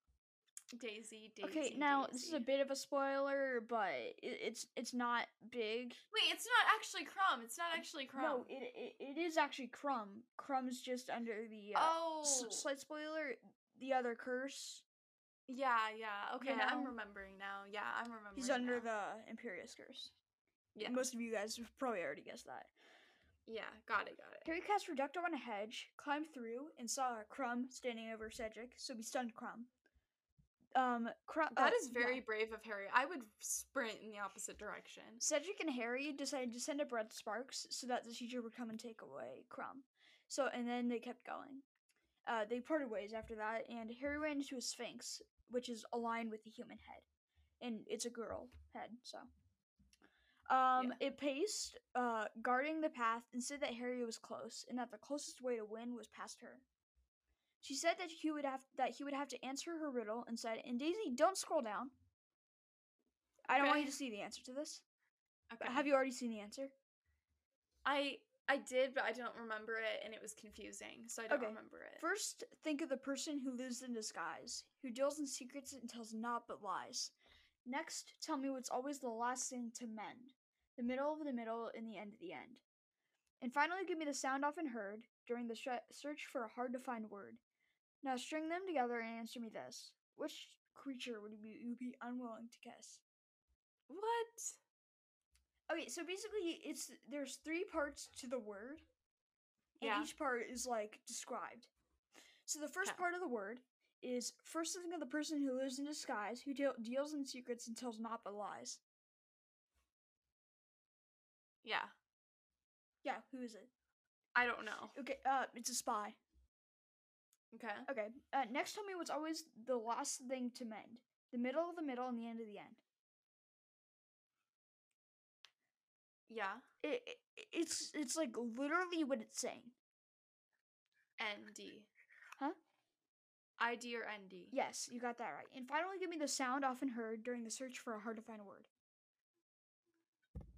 Daisy, Daisy. Okay, now this is a bit of a spoiler, but it, it's it's not big. Wait, it's not actually Krum. It's not actually Krum. No, it, it it is actually Krum. Krum's just under the uh, oh. s- slight spoiler. The other curse. yeah, yeah. Okay, I'm remembering now. Yeah, I'm remembering. He's under now. the Imperius curse. Yeah. Most of you guys have probably already guessed that. Yeah, got it, got it. Harry cast Reducto on a hedge, climbed through, and saw Krum standing over Cedric, so he stunned Krum. Um, Krum. That uh, is very yeah. brave of Harry. I would sprint in the opposite direction. Cedric and Harry decided to send up red sparks so that the teacher would come and take away Krum. So, and then they kept going. Uh, they parted ways after that, and Harry ran into a sphinx, which is aligned with the human head, and it's a girl head. So, um, it paced, uh, guarding the path, and said that Harry was close, and that the closest way to win was past her. She said that he would have that he would have to answer her riddle, and said, "And Daisy, don't scroll down. I don't want you to see the answer to this." Okay. Have you already seen the answer? I I did, but I don't remember it, and it was confusing, so I don't Okay. remember it. First, think of the person who lives in disguise, who deals in secrets and tells naught but lies. Next, tell me what's always the last thing to mend, the middle of the middle and the end of the end. And finally, give me the sound often heard during the sh- search for a hard to find word. Now string them together and answer me this: which creature would you, be unwilling to kiss? What? Okay, so basically, it's there's three parts to the word, and Yeah. each part is like described. So the first Okay. part of the word is first think of the person who lives in disguise, who deal, deals in secrets and tells not but lies. Yeah. Yeah, who is it? I don't know. Okay, uh, it's a spy. Okay. Okay, uh, next tell me what's always the last thing to mend. The middle of the middle and the end of the end. Yeah. It, it it's it's like literally what it's saying. ND. Huh? ID or ND. Yes, you got that right. And finally, give me the sound often heard during the search for a hard to find word.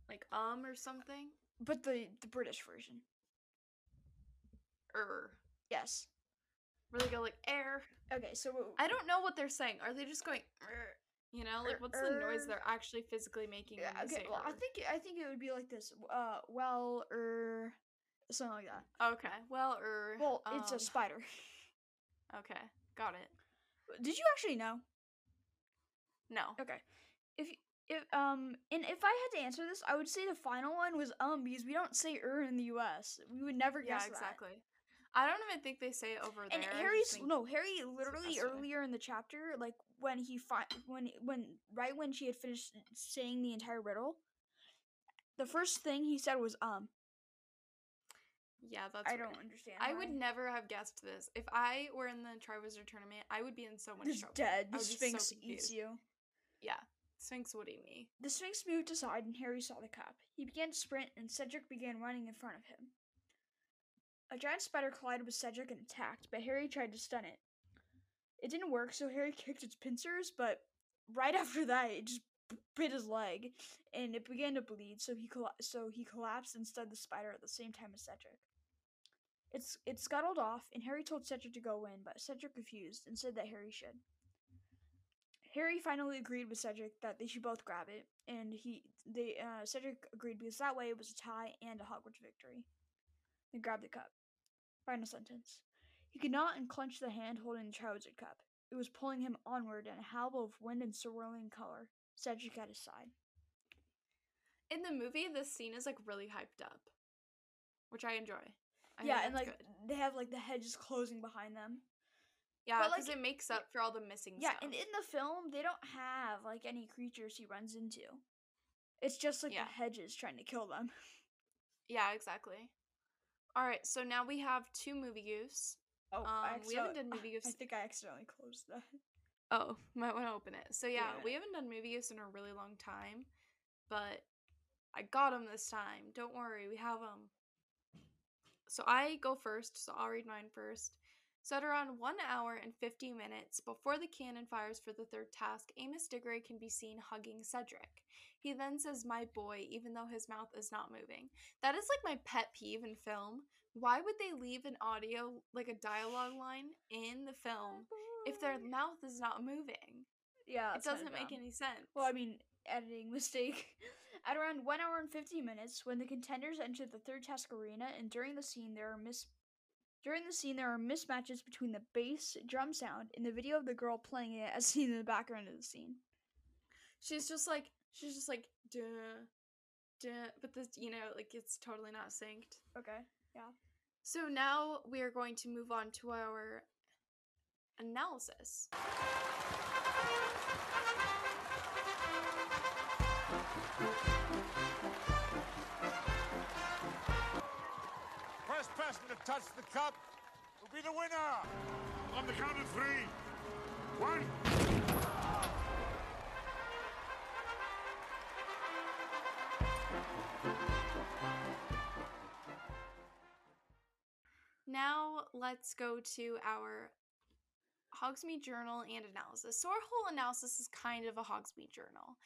Like um or something. But the the British version. Er. Yes. They go like air. Okay, so I don't know what they're saying. Are they just going? You know, like Er- what's the noise er. they're actually physically making? yeah, okay, well, I er? think I think it would be like this. Uh, well, er, something like that. Okay. Well, er. Well, it's a um, spider. Okay, got it. Did you actually know? No. Okay. If if um and if I had to answer this, I would say the final one was um because we don't say er in the U.S. We would never Yeah, guess that. I don't even think they say it over there. And Harry's no Harry literally earlier in the chapter, like when he fi- when when right when she had finished saying the entire riddle, the first thing he said was um. Yeah, that's. I weird. don't understand. I would never have guessed this. If I were in the Triwizard tournament, I would be in so much Just trouble. dead. The be so Sphinx eats you. Yeah, Sphinx would eat me. The Sphinx moved aside and Harry saw the cup. He began to sprint and Cedric began running in front of him. A giant spider collided with Cedric and attacked, but Harry tried to stun it. It didn't work, so Harry *laughs* kicked its pincers, but right *laughs* after that, it just bit his leg, and it began to bleed. So he so he collapsed and stunned the spider at the same time as Cedric. It's it scuttled off, and Harry told Cedric to go in, but Cedric refused and said that Harry should. Harry finally agreed with Cedric that they should both grab it, and he they uh, Cedric agreed because that way it was a tie and a Hogwarts victory. They grabbed the cup. Final sentence. He could not unclench the hand holding the Triwizard Cup. It was pulling him onward in a howl of wind and swirling color. Cedric at his side. In the movie, this scene is like really hyped up, which I enjoy. I yeah, and like good. they have like the hedges closing behind them. yeah, because like, it makes up for all the missing Yeah, stuff. and in the film they don't have like any creatures he runs into. It's just like Yeah. the hedges trying to kill them. *laughs* yeah, exactly. All right, so now we have two movie goose. Oh, Um, we haven't done movie *laughs* I think I accidentally closed that. Oh, *laughs* might want to open it. So yeah, Yeah. we haven't done movie gifts in a really long time, but I got them this time. Don't worry, we have them. So I go first, so I'll read mine first. So at around one hour and 50 minutes before the cannon fires for the third task, Amos Diggory can be seen hugging Cedric. He then says, My boy, even though his mouth is not moving. That is like my pet peeve in film. Why would they leave an audio, like a dialogue line, in the film if their mouth is not moving? yeah, it doesn't make any sense. Well, I mean, editing mistake. *laughs* At around one hour and fifty minutes, when the contenders enter the third task arena, and during the scene there are mis during the scene there are mismatches between the bass drum sound and the video of the girl playing it as seen in the background of the scene. she's just like she's just like duh, duh, but this you know like it's totally not synced. Okay. Yeah so now we are going to move on to our analysis. First person to touch the cup will be the winner. On the count of three. One. Now let's go to our Hogsmeade journal and analysis. So our whole analysis is kind of a Hogsmeade journal.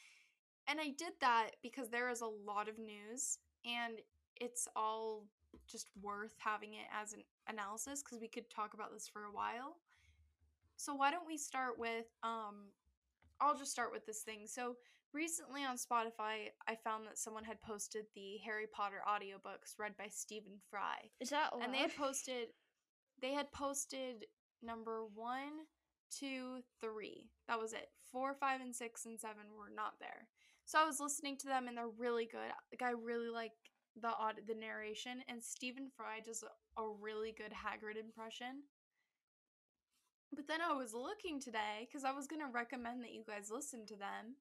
And I did that because there is a lot of news and it's all just worth having it as an analysis because we could talk about this for a while. So why don't we start with um I'll just start with this thing. So recently on Spotify I found that someone had posted the Harry Potter audiobooks read by Stephen Fry Is that and they had posted they had posted number one two, three. That was it. Four, five, and six and seven were not there. So I was listening to them and they're really good. Like I really like the odd the narration and Stephen Fry does a, a really good Hagrid impression. But then I was looking today because I was gonna recommend that you guys listen to them.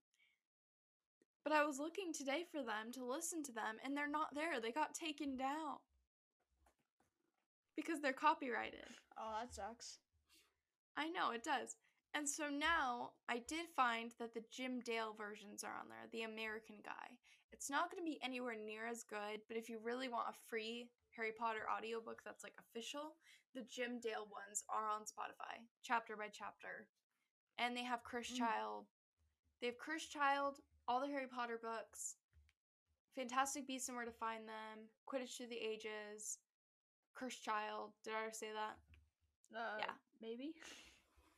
But I was looking today for them to listen to them and they're not there. They got taken down. Because they're copyrighted. Oh, that sucks. I know it does. And so now I did find that the Jim Dale versions are on there, the American guy. It's not going to be anywhere near as good, but if you really want a free Harry Potter audiobook that's like official, the Jim Dale ones are on Spotify, chapter by chapter. And they have Cursed Mm. Child. They have Cursed Child, all the Harry Potter books, Fantastic Beasts and Where to Find Them, Quidditch Through the Ages, Cursed Child. Did I already say that? Uh, Yeah. maybe.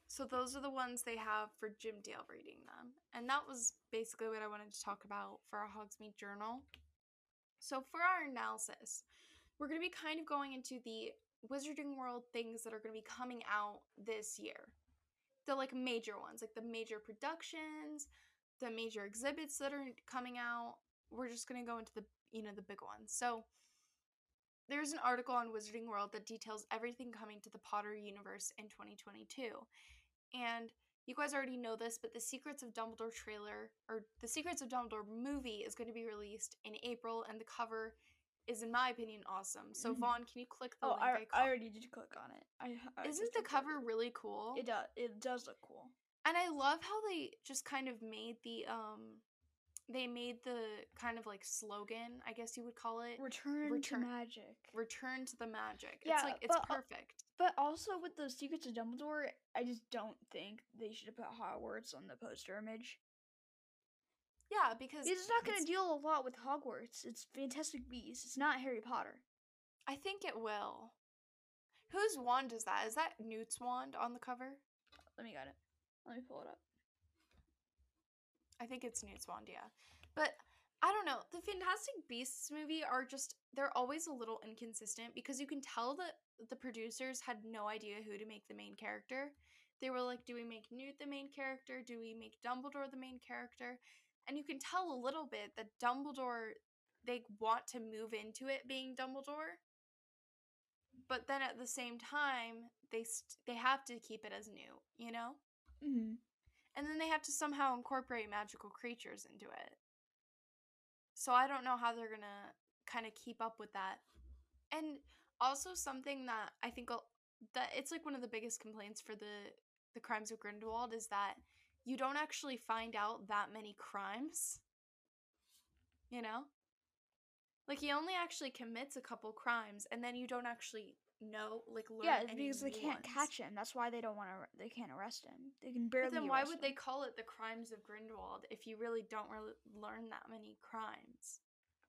So those are the ones they have for Jim Dale reading them. And that was basically what I wanted to talk about for our Hogsmeade journal. So for our analysis, we're going to be kind of going into the Wizarding World things that are going to be coming out this year. The like major ones, like the major productions, the major exhibits that are coming out. We're just going to go into the you know the big ones. So there's an article on Wizarding World that details everything coming to the Potter universe in 2022. And you guys already know this, but the Secrets of Dumbledore trailer or the Secrets of Dumbledore movie is going to be released in April, and the cover is, in my opinion, awesome. So Mhm. Vaughn, can you click the Oh, link? I, I, I already did click on it. I, I Isn't the cover really cool? It does. It does look cool. And I love how they just kind of made the um, they made the kind of like slogan, I guess you would call it, Return, Return- to magic. "Return to the Magic." Yeah, it's like it's but, perfect. But also with the Secrets of Dumbledore, I just don't think they should have put Hogwarts on the poster image. yeah, because It's not going to deal a lot with Hogwarts. It's Fantastic Beasts. It's not Harry Potter. I think it will. Whose wand is that? Is that Newt's wand on the cover? Let me get it. Let me pull it up. I think it's Newt's wand, yeah. But I don't know. The Fantastic Beasts movie are just they're always a little inconsistent because you can tell that the producers had no idea who to make the main character. They were like, do we make Newt the main character? Do we make Dumbledore the main character? And you can tell a little bit that Dumbledore they want to move into it being Dumbledore. But then at the same time, they st- they have to keep it as Newt, you know? Mm-hmm. and then they have to somehow incorporate magical creatures into it. So I don't know how they're gonna kind of keep up with that. And also something that I think that it's like one of the biggest complaints for the the crimes of Grindelwald is that you don't actually find out that many crimes. You know? Like he only actually commits a couple crimes and then you don't actually know like learn Yeah, because they can't ones. catch him. That's why they don't want to. They can't arrest him. They can barely. But then why would they call it the crimes of Grindelwald if you really don't really learn that many crimes?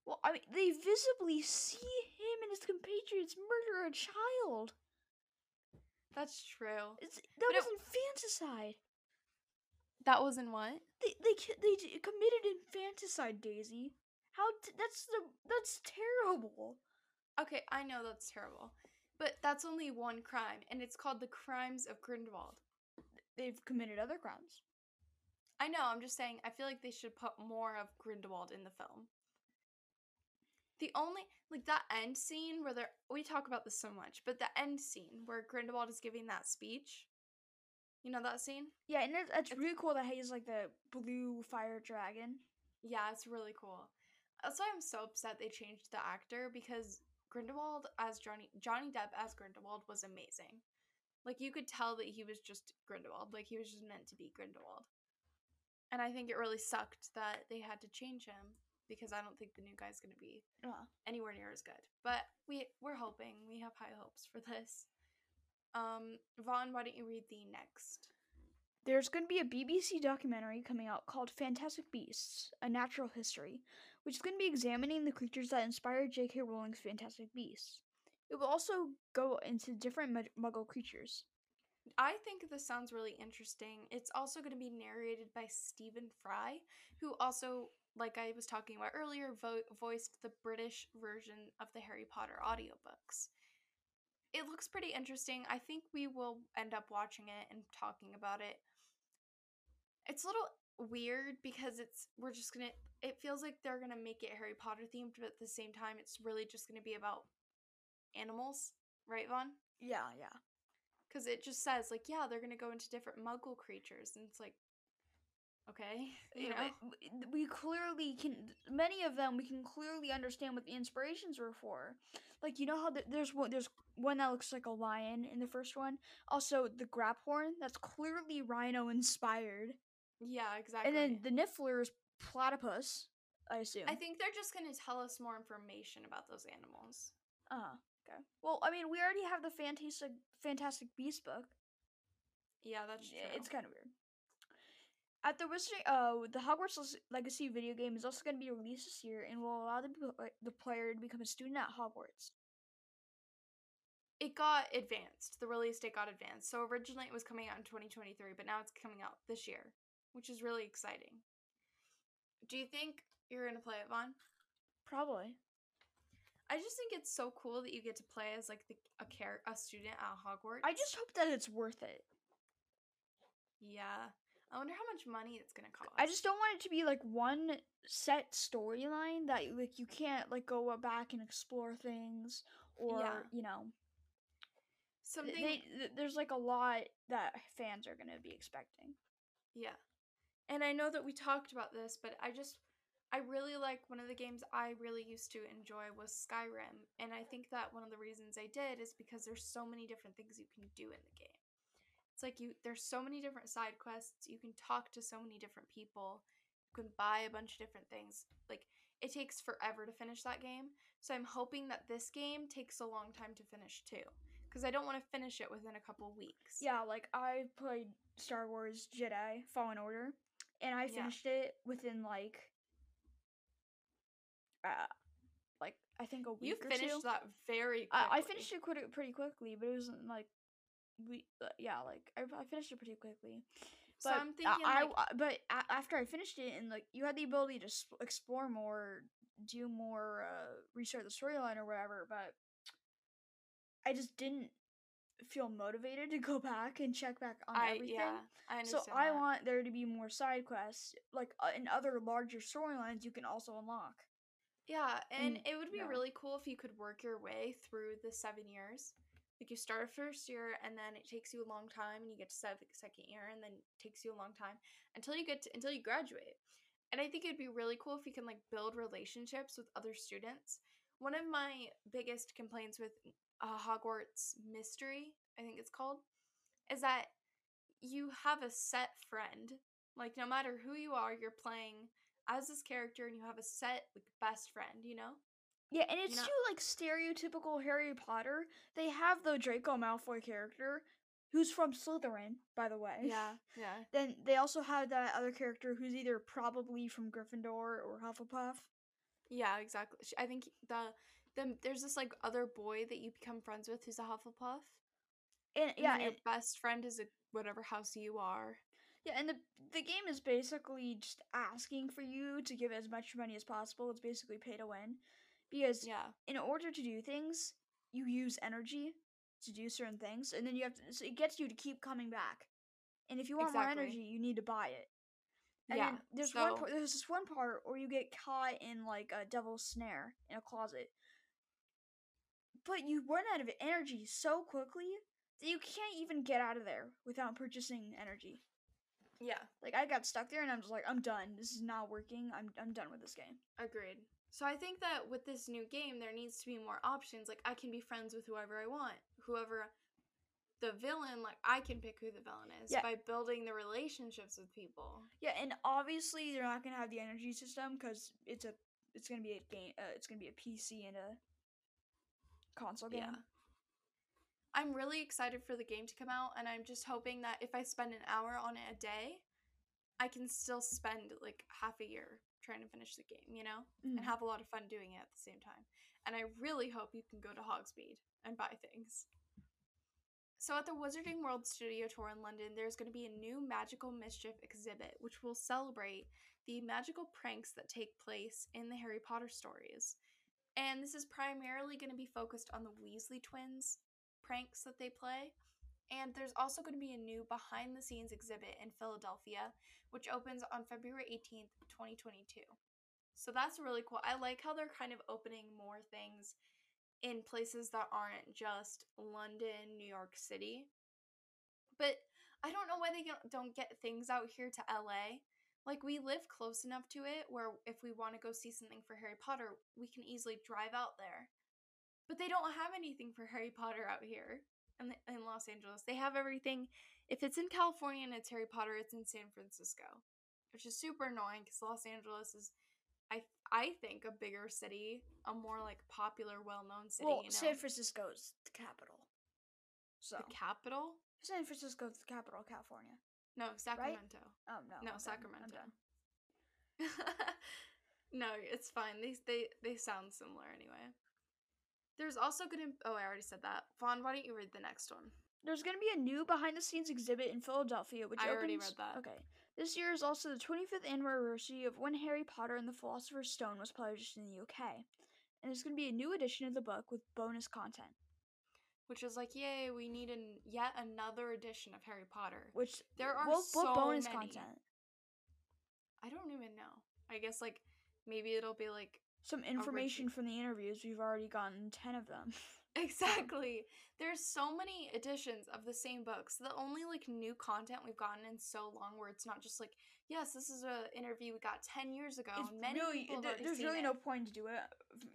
Well, I mean, they visibly see him and his compatriots murder a child. That's true. It's that But it- was infanticide. That was in what? They they they committed infanticide, Daisy. How t- that's the that's terrible. Okay, I know that's terrible. But that's only one crime, and it's called the crimes of Grindelwald. They've committed other crimes. I know, I'm just saying, I feel like they should put more of Grindelwald in the film. The only, like, that end scene where they're, we talk about this so much, but the end scene where Grindelwald is giving that speech, you know that scene? Yeah, and it's, it's It's- really cool that he's like the blue fire dragon. Yeah, it's really cool. That's why I'm so upset they changed the actor because Grindelwald as Johnny Johnny Depp as Grindelwald was amazing. Like you could tell that he was just Grindelwald, like he was just meant to be Grindelwald. And I think it really sucked that they had to change him because I don't think the new guy's going to be anywhere near as good. But we we're hoping. We have high hopes for this. Um Vaughn, why don't you read the next? There's going to be a BBC documentary coming out called Fantastic Beasts: A Natural History, which is going to be examining the creatures that inspired J.K. Rowling's Fantastic Beasts. It will also go into different Muggle creatures. I think this sounds really interesting. It's also going to be narrated by Stephen Fry, who also, like I was talking about earlier, vo- voiced the British version of the Harry Potter audiobooks. It looks pretty interesting. I think we will end up watching it and talking about it. It's a little weird because it's we're just gonna it feels like they're gonna make it Harry Potter themed, but at the same time it's really just gonna be about animals, right, Vaughn? Yeah, yeah. Because it just says like, yeah, they're gonna go into different Muggle creatures, and it's like, okay, *laughs* you Yeah, know, we clearly can. Many of them we can clearly understand what the inspirations were for. Like you know how th- there's one there's one that looks like a lion in the first one. Also the Graphorn that's clearly rhino inspired, yeah, exactly. and then the Niffler is platypus. I assume. I think they're just gonna tell us more information about those animals. Uh okay. Well, I mean, we already have the Fantastic Fantastic Beast book. Yeah, that's true. It's kind of weird. At the Wizarding, uh, the Hogwarts Legacy video game is also going to be released this year and will allow the, the player to become a student at Hogwarts. it got advanced. The release date got advanced. So originally it was coming out in 2023, but now it's coming out this year, which is really exciting. Do you think you're gonna play it, Vaughn? Probably. I just think it's so cool that you get to play as like the, a char- a student at Hogwarts. I just hope that it's worth it. yeah. I wonder how much money it's gonna cost. I just don't want it to be like one set storyline that like you can't like go back and explore things or Yeah. you know something. they, th- there's like a lot that fans are going to be expecting. Yeah. And I know that we talked about this, but I just I really like one of the games I really used to enjoy was Skyrim, and I think that one of the reasons I did is because there's so many different things you can do in the game. It's like you there's so many different side quests, you can talk to so many different people, you can buy a bunch of different things. Like it takes forever to finish that game. So I'm hoping that this game takes a long time to finish too. Because I don't want to finish it within a couple weeks. Yeah, like I played Star Wars Jedi Fallen Order and I Yeah. finished it within like uh like I think a You week or finished that very quickly. I, I finished it pretty, pretty quickly, but it wasn't like we uh, yeah, like I, I finished it pretty quickly. So But I'm thinking I, like, I- but a- after I finished it and like you had the ability to s- explore more, do more, uh, restart the storyline or whatever, but I just didn't feel motivated to go back and check back on I everything. yeah, I understand. So I that. want there to be more side quests, like uh, in other larger storylines you can also unlock. Yeah, and and- it would be yeah. really cool if you could work your way through the seven years. Like you start first year, and then it takes you a long time, and you get to second year, and then it takes you a long time until you get to until you graduate. And I think it'd be really cool if you can like build relationships with other students. One of my biggest complaints with uh, Hogwarts Mystery, I think it's called, is that you have a set friend. Like no matter who you are, you're playing as this character, and you have a set like best friend. You know? Yeah, and it's know- too like stereotypical Harry Potter. They have the Draco Malfoy character, who's from Slytherin, by the way. Yeah, *laughs* yeah. Then they also have that other character who's either probably from Gryffindor or Hufflepuff. Yeah, exactly. I think the the there's this like other boy that you become friends with who's a Hufflepuff. And And yeah, then your and, best friend is a whatever house you are. yeah, and the the game is basically just asking for you to give as much money as possible. It's basically pay to win, because Yeah, in order to do things, you use energy to do certain things, and then you have to. So it gets you to keep coming back. And if you want Exactly. more energy, you need to buy it. And yeah. then there's one so- part, there's this one part where you get caught in like a devil's snare in a closet. But you run out of energy so quickly that you can't even get out of there without purchasing energy. Yeah, Like I got stuck there and I'm just like, I'm done. This is not working. I'm I'm done with this game. agreed. So I think that with this new game, there needs to be more options. Like I can be friends with whoever I want, whoever the villain. Like I can pick who the villain is Yeah. by building the relationships with people. Yeah, and obviously they're not gonna have the energy system because it's a it's gonna be a game. Uh, it's gonna be a PC and a console game. Yeah. I'm really excited for the game to come out, and I'm just hoping that if I spend an hour on it a day, I can still spend like half a year trying to finish the game, you know? Mhm. And have a lot of fun doing it at the same time. And I really hope you can go to Hogsmeade and buy things. So at the Wizarding World Studio Tour in London, there's going to be a new Magical Mischief exhibit, which will celebrate the magical pranks that take place in the Harry Potter stories. And this is primarily going to be focused on the Weasley twins pranks that they play. And there's also going to be a new behind the scenes exhibit in Philadelphia, which opens on February 18th, 2022. So that's really cool. I like how they're kind of opening more things in places that aren't just London, New York City. But I don't know why they don't- get things out here to LA. Like we live close enough to it where if we want to go see something for Harry Potter, we can easily drive out there. But they don't have anything for Harry Potter out here in, in Los Angeles. They have everything. If it's in California and it's Harry Potter, it's in San Francisco, which is super annoying because Los Angeles is, I I think, a bigger city, a more like popular, well known city. well, you know, San Francisco's the capital. So the capital. San Francisco's the capital of California. No, Sacramento. Oh no. No, Sacramento. *laughs* no, it's fine. They they they sound similar anyway. There's also gonna. Oh, I already said that. Vaughn, why don't you read the next one? There's going to be a new behind the scenes exhibit in Philadelphia, which I opens. already read that. Okay. This year is also the 25th anniversary of when Harry Potter and the Philosopher's Stone was published in the UK. And there's going to be a new edition of the book with bonus content, Which is like, yay, we need an yet another edition of Harry Potter. which There are what, what so bonus many. content? I don't even know. I guess like maybe it'll be like Some information from the interviews. We've already gotten 10 of them. *laughs* exactly. There's so many editions of the same books. The only like new content we've gotten in so long, where it's not just like, yes, this is an interview we got ten years ago. it's many really people already there's really it. no point to do it.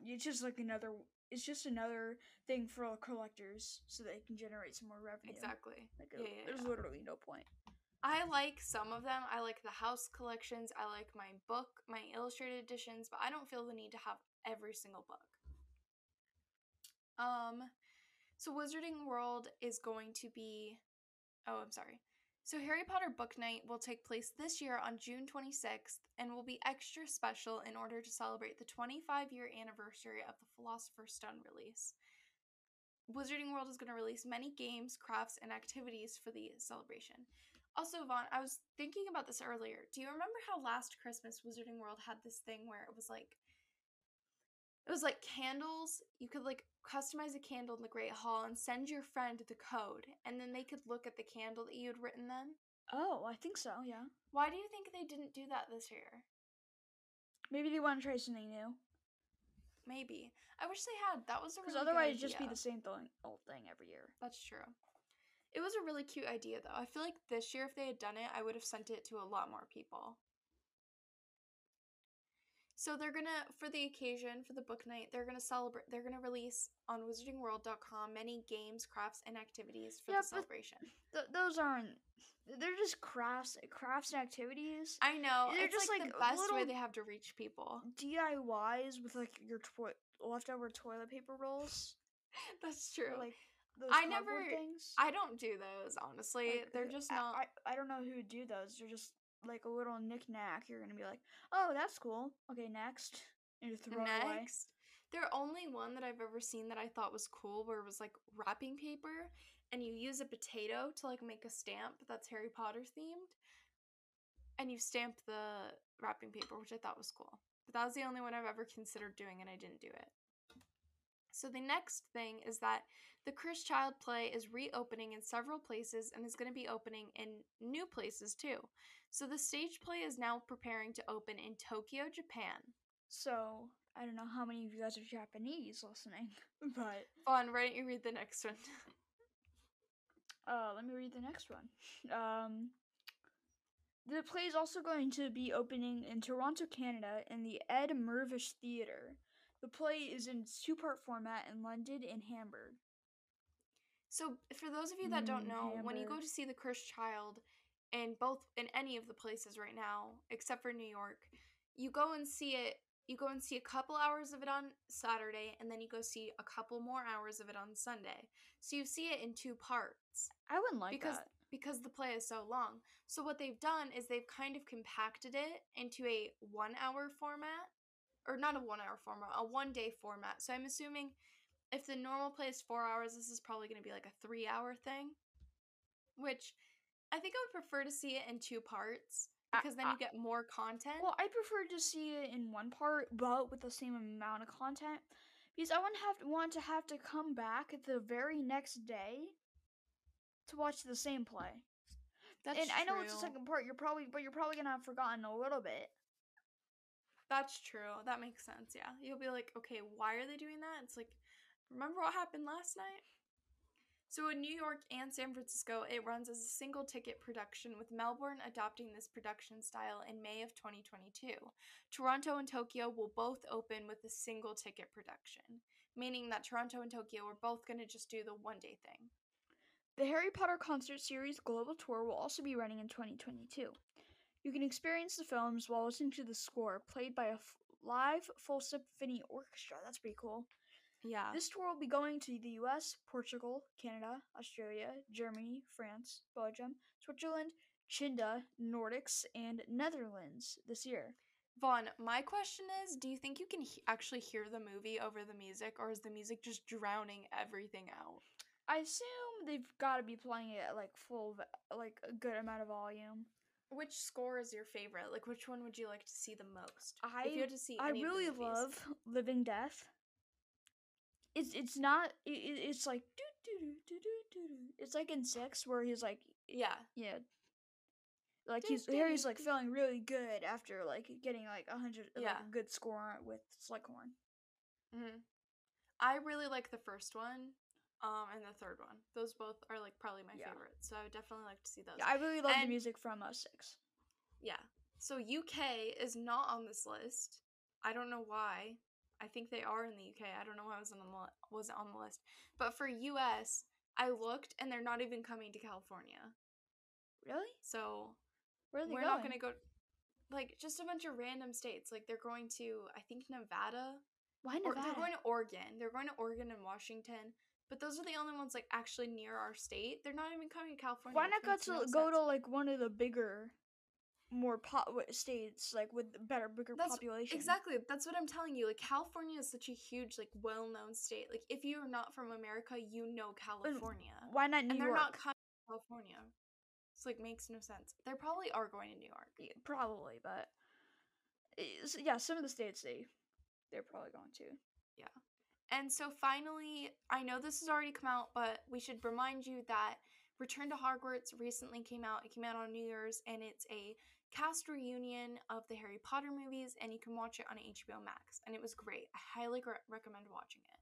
It's just like another. It's just another thing for all collectors so they can generate some more revenue. Exactly. Like, Yeah, uh, yeah, there's yeah. literally no point. I like some of them. I like the house collections. I like my book, my illustrated editions, but I don't feel the need to have every single book. Um, so Wizarding World is going to be. Oh, I'm sorry. So Harry Potter Book Night will take place this year on June 26th and will be extra special in order to celebrate the 25 year anniversary of the Philosopher's Stone release. Wizarding World is going to release many games, crafts, and activities for the celebration. Also, Vaughn, I was thinking about this earlier. Do you remember how last Christmas Wizarding World had this thing where it was like it was like candles. You could like customize a candle in the Great Hall and send your friend the code, and then they could look at the candle that you had written them. Oh, I think so. Yeah. Why do you think they didn't do that this year? Maybe they want to try something new. Maybe. I wish they had. That was a really Because otherwise, it'd just be the same thing, old thing every year. That's true. It was a really cute idea, though. I feel like this year, if they had done it, I would have sent it to a lot more people. So they're gonna, for the occasion, for the book night, they're gonna celebrate. They're gonna release on WizardingWorld.com many games, crafts, and activities for Yeah, the celebration. Th- those aren't. They're just crafts, crafts and activities. I know. They're it's just, like, like, the best way they have to reach people. DIYs with like your toi- leftover toilet paper rolls. *laughs* That's true. Or, like those I never- things. I don't do those honestly. Like, They're who- just I- not. I, I don't know who would do those. They're just like a little knick-knack. You're gonna be like, oh, that's cool. Okay, next. And throw. Next, there only one that I've ever seen that I thought was cool, where it was like wrapping paper, and you use a potato to like make a stamp that's Harry Potter themed, and you stamp the wrapping paper, which I thought was cool. But that was the only one I've ever considered doing, and I didn't do it. So the next thing is that the Cursed Child play is reopening in several places and is going to be opening in new places too. So the stage play is now preparing to open in Tokyo, Japan. So I don't know how many of you guys are Japanese listening, *laughs* but Vaughn, why don't you read the next one? *laughs* uh, let me read the next one. Um, the play is also going to be opening in Toronto, Canada, in the Ed Mirvish Theatre. The play is in two-part format in London and Hamburg. so, for those of you that don't Mm, know, when you go to see the Cursed Child in both in any of the places right now, except for New York, you go and see it. You go and see a couple hours of it on Saturday, and then you go see a couple more hours of it on Sunday. So you see it in two parts. I wouldn't like because that. because the play is so long. So what they've done is they've kind of compacted it into a 1-hour format or not a 1-hour format, a 1-day format. So I'm assuming if the normal play is 4 hours, this is probably going to be like a 3-hour thing, which I think I would prefer to see it in two parts because then you get more content. Well, I prefer to see it in one part, but with the same amount of content, because I wouldn't have to want to have to come back the very next day to watch the same play. That's and I know it's the second part. You're probably, but you're probably gonna have forgotten a little bit. That's true. That makes sense. Yeah. You'll be like, okay, why are they doing that? It's like, remember what happened last night? So in New York and San Francisco, it runs as a single ticket production, with Melbourne adopting this production style in May of 2022. Toronto and Tokyo will both open with a single ticket production, meaning that Toronto and Tokyo are both going to just do the one day thing. The Harry Potter concert series global tour will also be running in 2022. You can experience the films while listening to the score played by a f- live full symphony orchestra. That's pretty cool. Yeah. This tour will be going to the US, Portugal, Canada, Australia, Germany, France, Belgium, Switzerland, Chinda, Nordics, and Netherlands this year. Vaughn, my question is do you think you can he- actually hear the movie over the music, or is the music just drowning everything out? I assume they've got to be playing it at like full, like a good amount of volume. Which score is your favorite? Like, which one would you like to see the most? I if you had to see, I any of the really love *laughs* Living Death. It's it's not it, it- it's like doo doo doo doo doo doo doo. It's like in six where he's like Yeah, yeah, like he's Harry's doo like feeling really good after like getting like a hundred Yeah. a good score with Slughorn. hmm I really like the first one, um, and the third one. Those both are like probably my Yeah. favorites. So I would definitely like to see those. Yeah, I really love the music from uh, six. Yeah. So UK is not on this list. I don't know why. I think they are in the UK. I don't know why I wasn't on the li- wasn't on the list. But for US, I looked and they're not even coming to California. Really? So Where are they we're going? not gonna go. Like just a bunch of random states. Like they're going to I think Nevada. Why Or Nevada? they're going to Oregon. They're going to Oregon and Washington. But those are the only ones like actually near our state. They're not even coming to California. Why not go to no go sense. to like one of the bigger, more po- wi- states like with better bigger That's population? Exactly. That's what I'm telling you. Like California is such a huge, like well-known state. Like if you are not from America, you know California. Why not New and they're not coming to California. It's like makes no sense. They probably are going to New York. Yeah, probably, but eh, yeah, some of the states they they're probably going to. And so finally, I know this has already come out, but we should remind you that Return to Hogwarts recently came out. It came out on New Year's, and it's a cast reunion of the Harry Potter movies, and you can watch it on HBO Max. And it was great. I highly recommend watching it.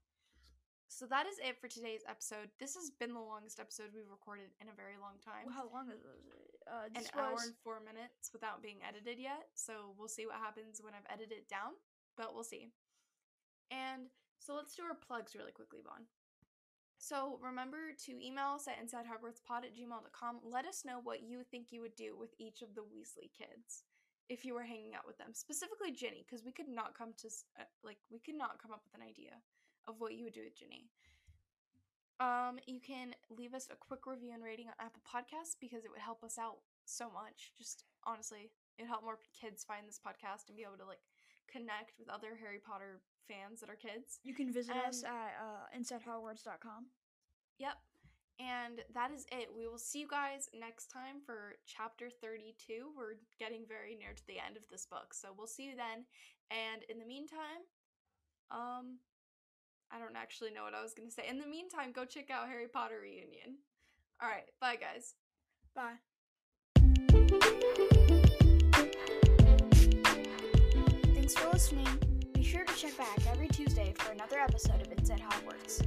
So that is it for today's episode. This has been the longest episode we've recorded in a very long time. How long is it? Uh, An hour and four minutes without being edited yet. So we'll see what happens when I've edited it down, but we'll see. And so let's do our plugs really quickly, Vaughn. So remember to email us at insidehogwartspod at gmail.com. Let us know what you think you would do with each of the Weasley kids if you were hanging out with them. Specifically Ginny, because we could not come to, uh, like, we could not come up with an idea of what you would do with Ginny. Um, you can leave us a quick review and rating on Apple Podcasts because it would help us out so much. Just honestly, it'd help more kids find this podcast and be able to like connect with other Harry Potter fans that are kids. You can visit us at uh, insidehogwarts.com. Yep. And that is it. We will see you guys next time for chapter 32. We're getting very near to the end of this book. So we'll see you then. And in the meantime, um I don't actually know what I was going to say. In the meantime, go check out Harry Potter Reunion. All right, bye guys. Bye. Thanks for listening sure to check back every Tuesday for another episode of Inside Hogwarts.